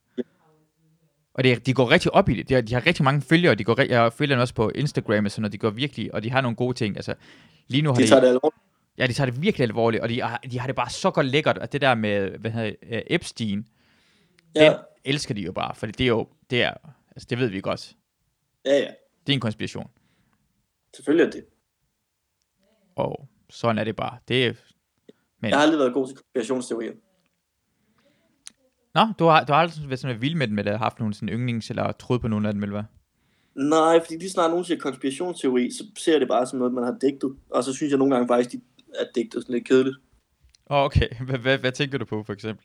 Og det, de går rigtig op i det. De har, de har rigtig mange følgere. De går, jeg følger dem også på Instagram og sådan noget. De går virkelig, og de har nogle gode ting. Altså, lige nu har De de, tager det alvorligt. ja, de tager det virkelig alvorligt, og de, har- de har det bare så godt lækkert. Og det der med, hvad hedder det, øh, Epstein, Ja, den elsker de jo bare, for det er jo, det er, altså det ved vi godt. ja, ja. Det er en konspiration. Selvfølgelig er det. Og sådan er det bare. Det er, men, Jeg har aldrig været god til konspirationsteorier. nå, du har, du har aldrig været sådan vild med dem, eller haft nogle sådan yndlings, eller troet på nogle af dem, eller hvad? Nej, fordi lige snart nogen siger konspirationsteori, så ser jeg det bare som noget, man har digtet. Og så synes jeg nogle gange faktisk, de er digtet sådan lidt kedeligt. Åh, okay. Hvad, hvad, tænker du på, for eksempel?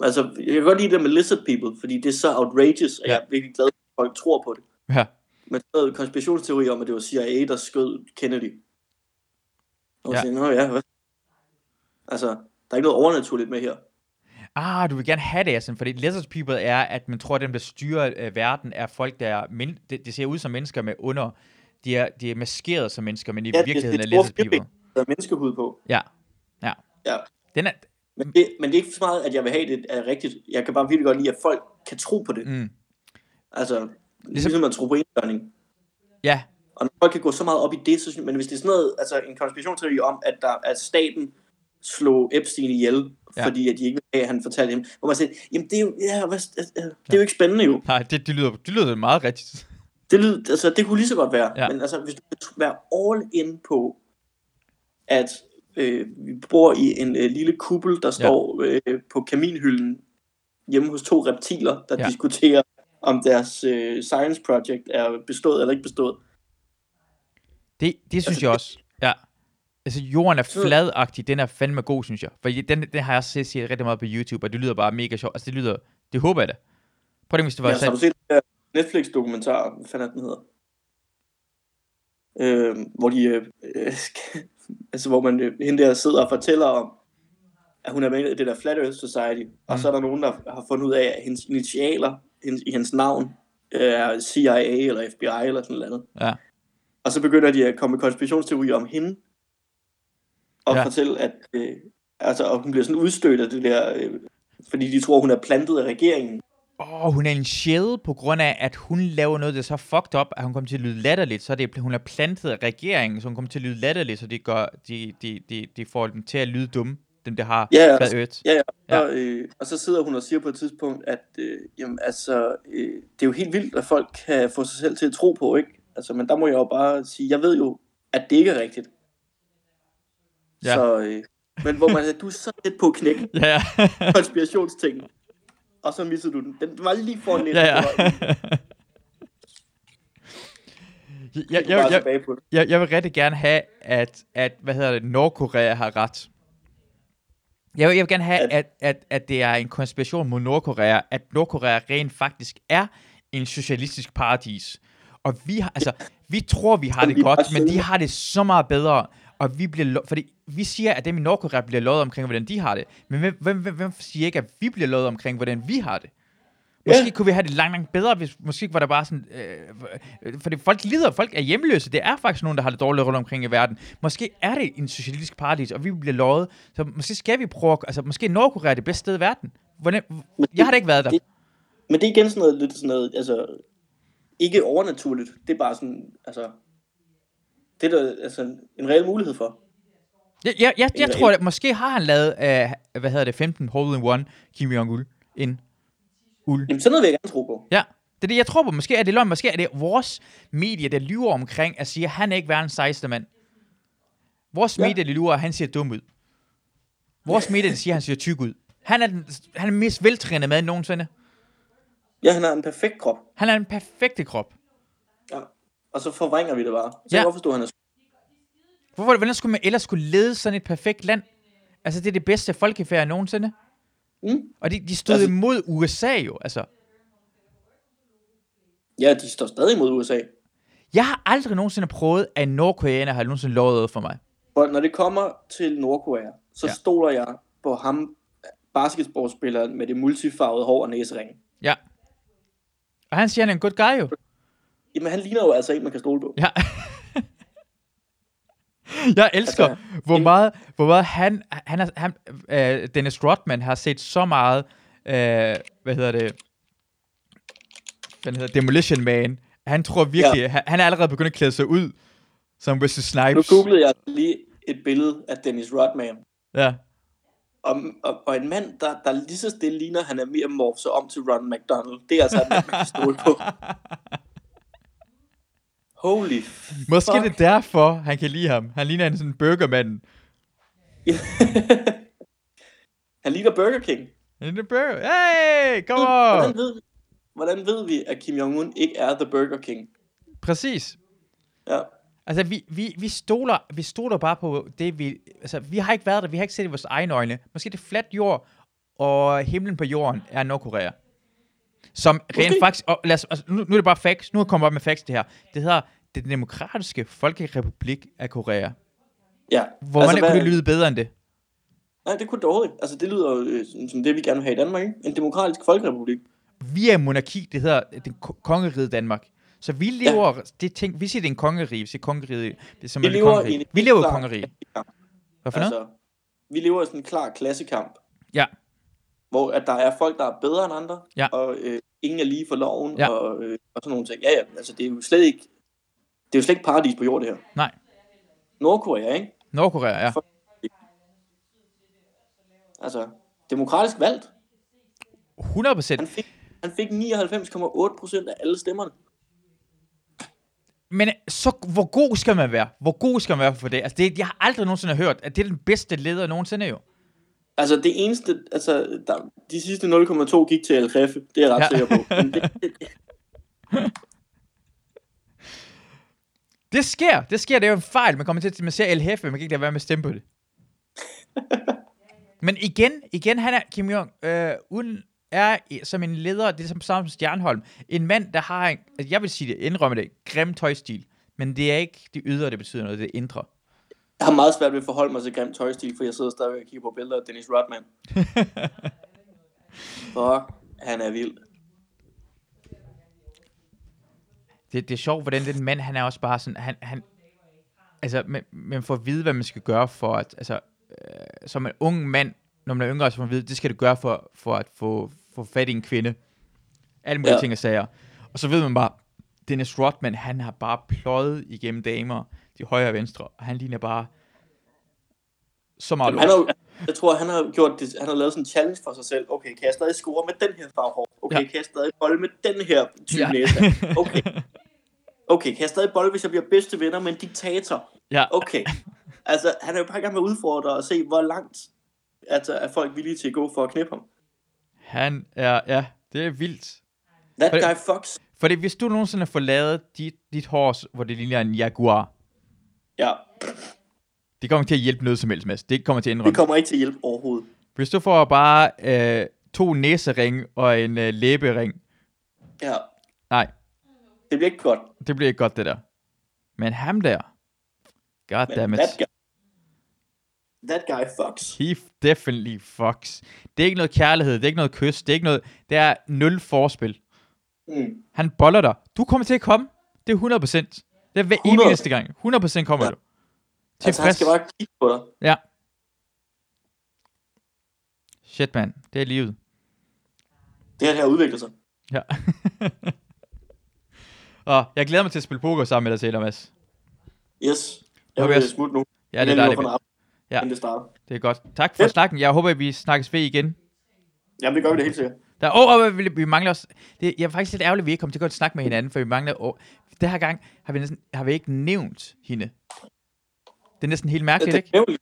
Altså, jeg kan godt lide det med lizard people, fordi det er så outrageous, og Ja. jeg er virkelig glad at folk tror på det. Ja. med sådan en konspirationsteori om, at det var CIA, der skød Kennedy. Og Ja. Siger, Nå, ja, hvad? Altså, der er ikke noget overnaturligt med her. Ah, du vil gerne have det, altså, fordi lizard people er, at man tror, at dem, der styrer øh, verden, er folk, der er men- det, det ser ud som mennesker med under. De er, de er maskeret som mennesker, men i Ja, det- virkeligheden det er tror lizard people. Der er menneskehud på. Ja, ja. Ja. Den er, Men det, men det er ikke så meget, at jeg vil have det er rigtigt. Jeg kan bare virkelig godt lide, at folk kan tro på det. mm, Altså, ligesom at tro på indgørning. ja, Og når folk kan gå så meget op i det, så synes men hvis det er sådan noget, altså en konspirationsteori om, at, der, at staten slog Epstein ihjel, Ja. ja. fordi at de ikke vil have, at han fortalte dem, hvor man siger, jamen det er jo, ja, hvad, øh, det er jo ikke spændende jo. nej, det, det, lyder, det lyder meget rigtigt. Det, lyder, altså, det kunne lige så godt være. Ja. Ja. Men altså, hvis du vil være all in på, at øh, vi bor i en øh, lille kuppel, der står øh, på kaminhylden hjemme hos to reptiler, der Ja. ja. diskuterer, om deres øh, science project er bestået eller ikke bestået. Det, det synes jeg også. Ja. Altså, jorden er fladagtig, den er fandme god, synes jeg. For den, den har jeg også set, set rigtig meget på YouTube, og det lyder bare mega sjovt. Altså, det lyder, det håber jeg da. Prøv at tænke, hvis det var Ja, så har du set Netflix-dokumentar, hvad fanden er den hedder? Øh, hvor de, øh, øh, altså hvor man, øh, hende der sidder og fortæller om, at hun er med i det der Flat Earth Society, mm. og så er der nogen, der har fundet ud af, at hendes initialer hendes, i hendes navn øh, er CIA eller FBI eller sådan noget. Ja. Og så begynder de at komme med konspirationsteorier om hende, og Ja. fortælle, at øh, altså, og hun bliver sådan udstødt af det der, øh, fordi de tror, hun er plantet af regeringen. Åh, oh, hun er en shell på grund af, at hun laver noget, der er så fucked up, at hun kommer til at lyde latterligt. Så er det, hun er plantet af regeringen, så hun kommer til at lyde latterligt, så det gør, de, de, de, de får dem til at lyde dumme, dem der har Ja, ja. Earth. Ja, ja. Ja. Og, øh, og så sidder hun og siger på et tidspunkt, at øh, jamen, altså, øh, det er jo helt vildt, at folk kan få sig selv til at tro på, ikke? Altså, men der må jeg jo bare sige, jeg ved jo, at det ikke er rigtigt. Ja. Så, øh, men hvor man du er så tæt på at knække Ja, konspirationstingen, og så missede du den. Den var lige foran lidt. ja, ja. jeg, jeg, Jeg, jeg, jeg, vil rigtig gerne have, at, at hvad hedder det, Nordkorea har ret. Jeg vil, jeg vil gerne have, At- at, at, at det er en konspiration mod Nordkorea, at Nordkorea rent faktisk er en socialistisk paradis. Og vi har, altså, vi tror, vi har det godt, men de har det så meget bedre. Og vi bliver, lo- fordi vi siger, at dem i Nordkorea bliver lovet omkring, hvordan de har det. Men hvem, hvem, hvem, hvem siger ikke, at vi bliver lovet omkring, hvordan vi har det? Måske Ja. kunne vi have det langt, langt bedre, hvis måske var der bare sådan... Øh, fordi folk lider, folk er hjemløse. Det er faktisk nogen, der har det dårligt rundt omkring i verden. Måske er det en socialistisk paradis, og vi bliver lovet. Så måske skal vi prøve... Altså, måske Nordkorea er det bedste sted i verden. Hvordan, jeg har da ikke været der. det- Men det er igen sådan noget, lidt sådan noget, altså, ikke overnaturligt. Det er bare sådan, altså, det er der altså en reel mulighed for. Jeg, jeg, jeg, jeg tror, at måske har han lavet, uh, hvad hedder det, 15 hole in one Kim Jong-un. En uld. Jamen, sådan noget vil jeg gerne tro på. Ja, det er det, jeg tror på. Måske er det løgn. Måske er det vores medie, der lyver omkring, at sige, at han er ikke verdens sejeste mand. Vores ja. Ja. medie, der lyver, at han ser dum ud. Vores medie, der siger, at han ser tyk ud. Han er den, han er mest veltrænede mand nogensinde. Ja, han har en perfekt krop. Han er den perfekte krop. Ja. Og så forvrænger vi det bare. Så Ja. jeg forstå, han er Hvorfor, hvordan skulle man ellers skulle lede sådan et perfekt land? Altså, det er det bedste folkefærd nogensinde. Mm. Og de, de stod Altså- imod USA jo, altså. Ja, de står stadig mod USA. Jeg har aldrig nogensinde prøvet, at nordkoreaner har nogensinde lovet for mig. For når det kommer til Nordkorea, så ja. stoler jeg på ham, basketballspilleren med det multifarvede hår og næsering. Ja. Og han siger, han er en good guy jo. Jamen, han ligner jo altså en, man kan stole på. Ja. jeg elsker, Altså, hvor meget, hvor meget han, han, er, han øh, Dennis Rodman har set så meget, øh, hvad hedder det, den hedder Demolition Man. Han tror virkelig, ja. han, han er allerede begyndt at klæde sig ud som Wesley Nu Snipes. googlede jeg lige et billede af Dennis Rodman. Ja. Og, og, og en mand, der, der lige så stille ligner, han er mere morfset om til Ron McDonald. Det er altså en mand, man kan stole på. Holy Måske fuck. det er derfor, han kan lide ham. Han ligner en sådan burgermand. han ligner Burger King. Han er en burger. Hey, come Hvordan on! ved, vi, hvordan ved vi, at Kim Jong-un ikke er The Burger King? Præcis. Ja. Altså, vi, vi, vi, stoler, vi stoler bare på det, vi... Altså, vi har ikke været der, vi har ikke set det i vores egne øjne. Måske det er fladt jord, og himlen på jorden er Nordkorea. Som rent Måske. faktisk, og lad os, altså, nu, nu er det bare facts, nu er jeg kommet op med facts det her. Det hedder Den Demokratiske Folkerepublik af Korea. Ja. Hvor altså, man hvad- kunne det lyde bedre end det. Nej, det kunne det ikke. Altså, det lyder jo øh, som, det, vi gerne vil have i Danmark, ikke? En demokratisk folkerepublik. Vi er monarki, det hedder den ko- kongeriget Danmark. Så vi lever, ja. det ting, vi siger, det er en kongerige, vi siger er som Vi lever kongerige. Vi lever i klar kongerige. Hvad for noget? Altså, vi lever i sådan en klar klassekamp. Ja. Hvor at der er folk, der er bedre end andre, Ja. og øh, ingen er lige for loven, Ja. og, øh, og sådan nogle ting. Ja, ja, altså det er jo slet ikke, det er jo slet ikke paradis på jord, det her. Nej. Nordkorea, ikke? Nordkorea, ja. Altså, demokratisk valgt. 100 procent. Han fik, han fik 99,8 procent af alle stemmerne. Men så, hvor god skal man være? Hvor god skal man være for det? Altså, det, jeg har aldrig nogensinde hørt, at det er den bedste leder nogensinde jo. Altså det eneste, altså der, de sidste 0,2 gik til Jefe, det er jeg ret Ja. sikker på. Men det, det, Det sker, det sker, det er jo en fejl. Man kommer til, man ser El Jefe, man kan ikke lade være med at stemme på det. Men igen, igen, han er, Kim Jong, øh, uden, er som en leder, det er som samme Stjernholm, en mand, der har en, altså jeg vil sige det, indrømme det, grim tøjstil. Men det er ikke det ydre, det betyder noget, det er det indre. jeg har meget svært ved at forholde mig til grim tøjstil, for jeg sidder stadigvæk og kigger på billeder af Dennis Rodman. For han er vild. Det, det er sjovt, hvordan den mand, han er også bare sådan, han, han altså, men, men for at vide, hvad man skal gøre for at, altså, øh, som en ung mand, når man er yngre, så får man vide, det skal du gøre for, for at få, få fat i en kvinde. Alle mulige ja. Ting og sager. Og så ved man bare, Dennis Rodman, han har bare pløjet igennem damer, de højre og venstre, og han ligner bare så meget Jamen, han har, jeg tror, han har gjort det, han har lavet sådan en challenge for sig selv. Okay, kan jeg stadig score med den her farve hår? Okay, Ja. kan jeg stadig bolle med den her type Ja. næse? Okay. Okay, kan jeg stadig bolle, hvis jeg bliver bedste venner med en diktator? Ja, Okay. Altså, han er jo bare i gang med at udfordre og se, hvor langt altså, er folk villige til at gå for at knippe ham. han er, ja, det er vildt. That Fordi- guy fucks. Fordi hvis du nogensinde får lavet dit, dit hår, hvor det ligner en jaguar, Ja, det kommer til at hjælpe noget som helst, Mads. Det kommer til at indrømme. det kommer ikke til at hjælpe overhovedet. Hvis du får bare øh, to næsering og en øh, læbering, Ja, nej, det bliver ikke godt. det bliver ikke godt, det der. Men ham der, Men goddammit, that guy, that guy fucks. he definitely fucks. Det er ikke noget kærlighed, det er ikke noget kys, det er ikke noget, det er nul forspil. Mm. Han boller dig. Du kommer til at komme. Det er 100%. Det er hver 100. eneste gang. 100% kommer Ja. du. Altså, han skal bare kigge på dig. Ja. Shit, mand. Det er livet. Det her, det her udvikler sig. Ja. og jeg glæder mig til at spille poker sammen med dig senere, Mads. Yes. Jeg vil smutte nu. Ja, det er dejligt. Ja. Ja. Inden det starter. Det er godt. Tak for Ja. snakken. Jeg håber, at vi snakkes ved igen. Jamen, det gør vi det helt sikkert. Der, oh, oh, vi, vi mangler også... Det, jeg er faktisk lidt ærgerlig, at vi ikke kommer til at snakke med hinanden, for vi mangler... Oh, det her gang har vi, næsten, har vi ikke nævnt hende. Det er næsten helt mærkeligt, Den ikke? unævnlige.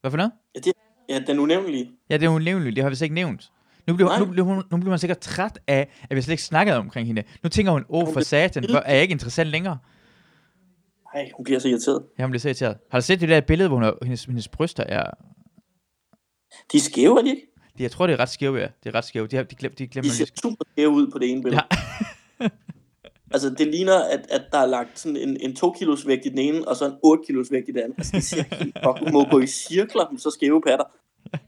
Hvad for noget? Ja, det, ja, den unævnlige. Ja, det er unævnligt. Det har vi slet ikke nævnt. Nu bliver, Nej. nu, bliver hun, nu bliver man sikkert træt af, at vi slet ikke snakkede omkring hende. Nu tænker hun, åh, oh, for satan, hvor er jeg ikke interessant længere? Nej, hun bliver så irriteret. Ja, hun bliver så irriteret. Har du set det der billede, hvor hun hendes, hendes bryster er... De er skæve, er de ikke? De, jeg tror, det er ret skæve, ja. Det er ret skæve. De, har, de, glem, de glemmer De ser super skæve ud på det ene billede. Ja. altså, det ligner, at, at der er lagt sådan en, en 2 kilos vægt i den ene, og så en 8 kilos vægt i den anden. Altså, det ser helt fuck. Du må gå i cirkler med så skæve patter.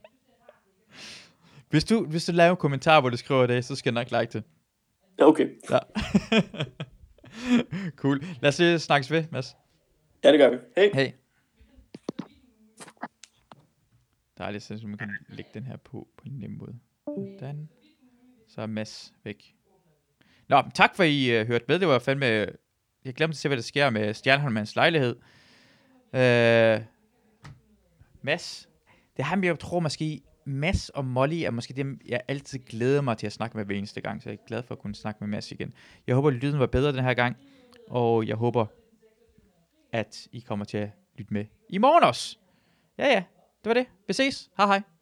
Hvis du, hvis du laver en kommentar, hvor du skriver det, så skal jeg nok like det. Ja, okay. Ja. cool. Lad os lige snakkes ved, Mads. Ja, det gør vi. Hey. Hey. Dejligt, så man kan lægge den her på på en nem måde. Sådan. Så er Mads væk. Nå, tak for I uh, hørte med. Det var fandme... Jeg glemte at se, hvad der sker med Stjernholmans lejlighed. Uh, Mads. Det er ham, jeg tror måske... Mads og Molly er måske dem, jeg altid glæder mig til at snakke med hver eneste gang. Så jeg er glad for at kunne snakke med Mads igen. Jeg håber, at lyden var bedre den her gang. Og jeg håber, at I kommer til at lytte med i morgen også. Ja, ja. Det var det. Vi ses. Hej hej.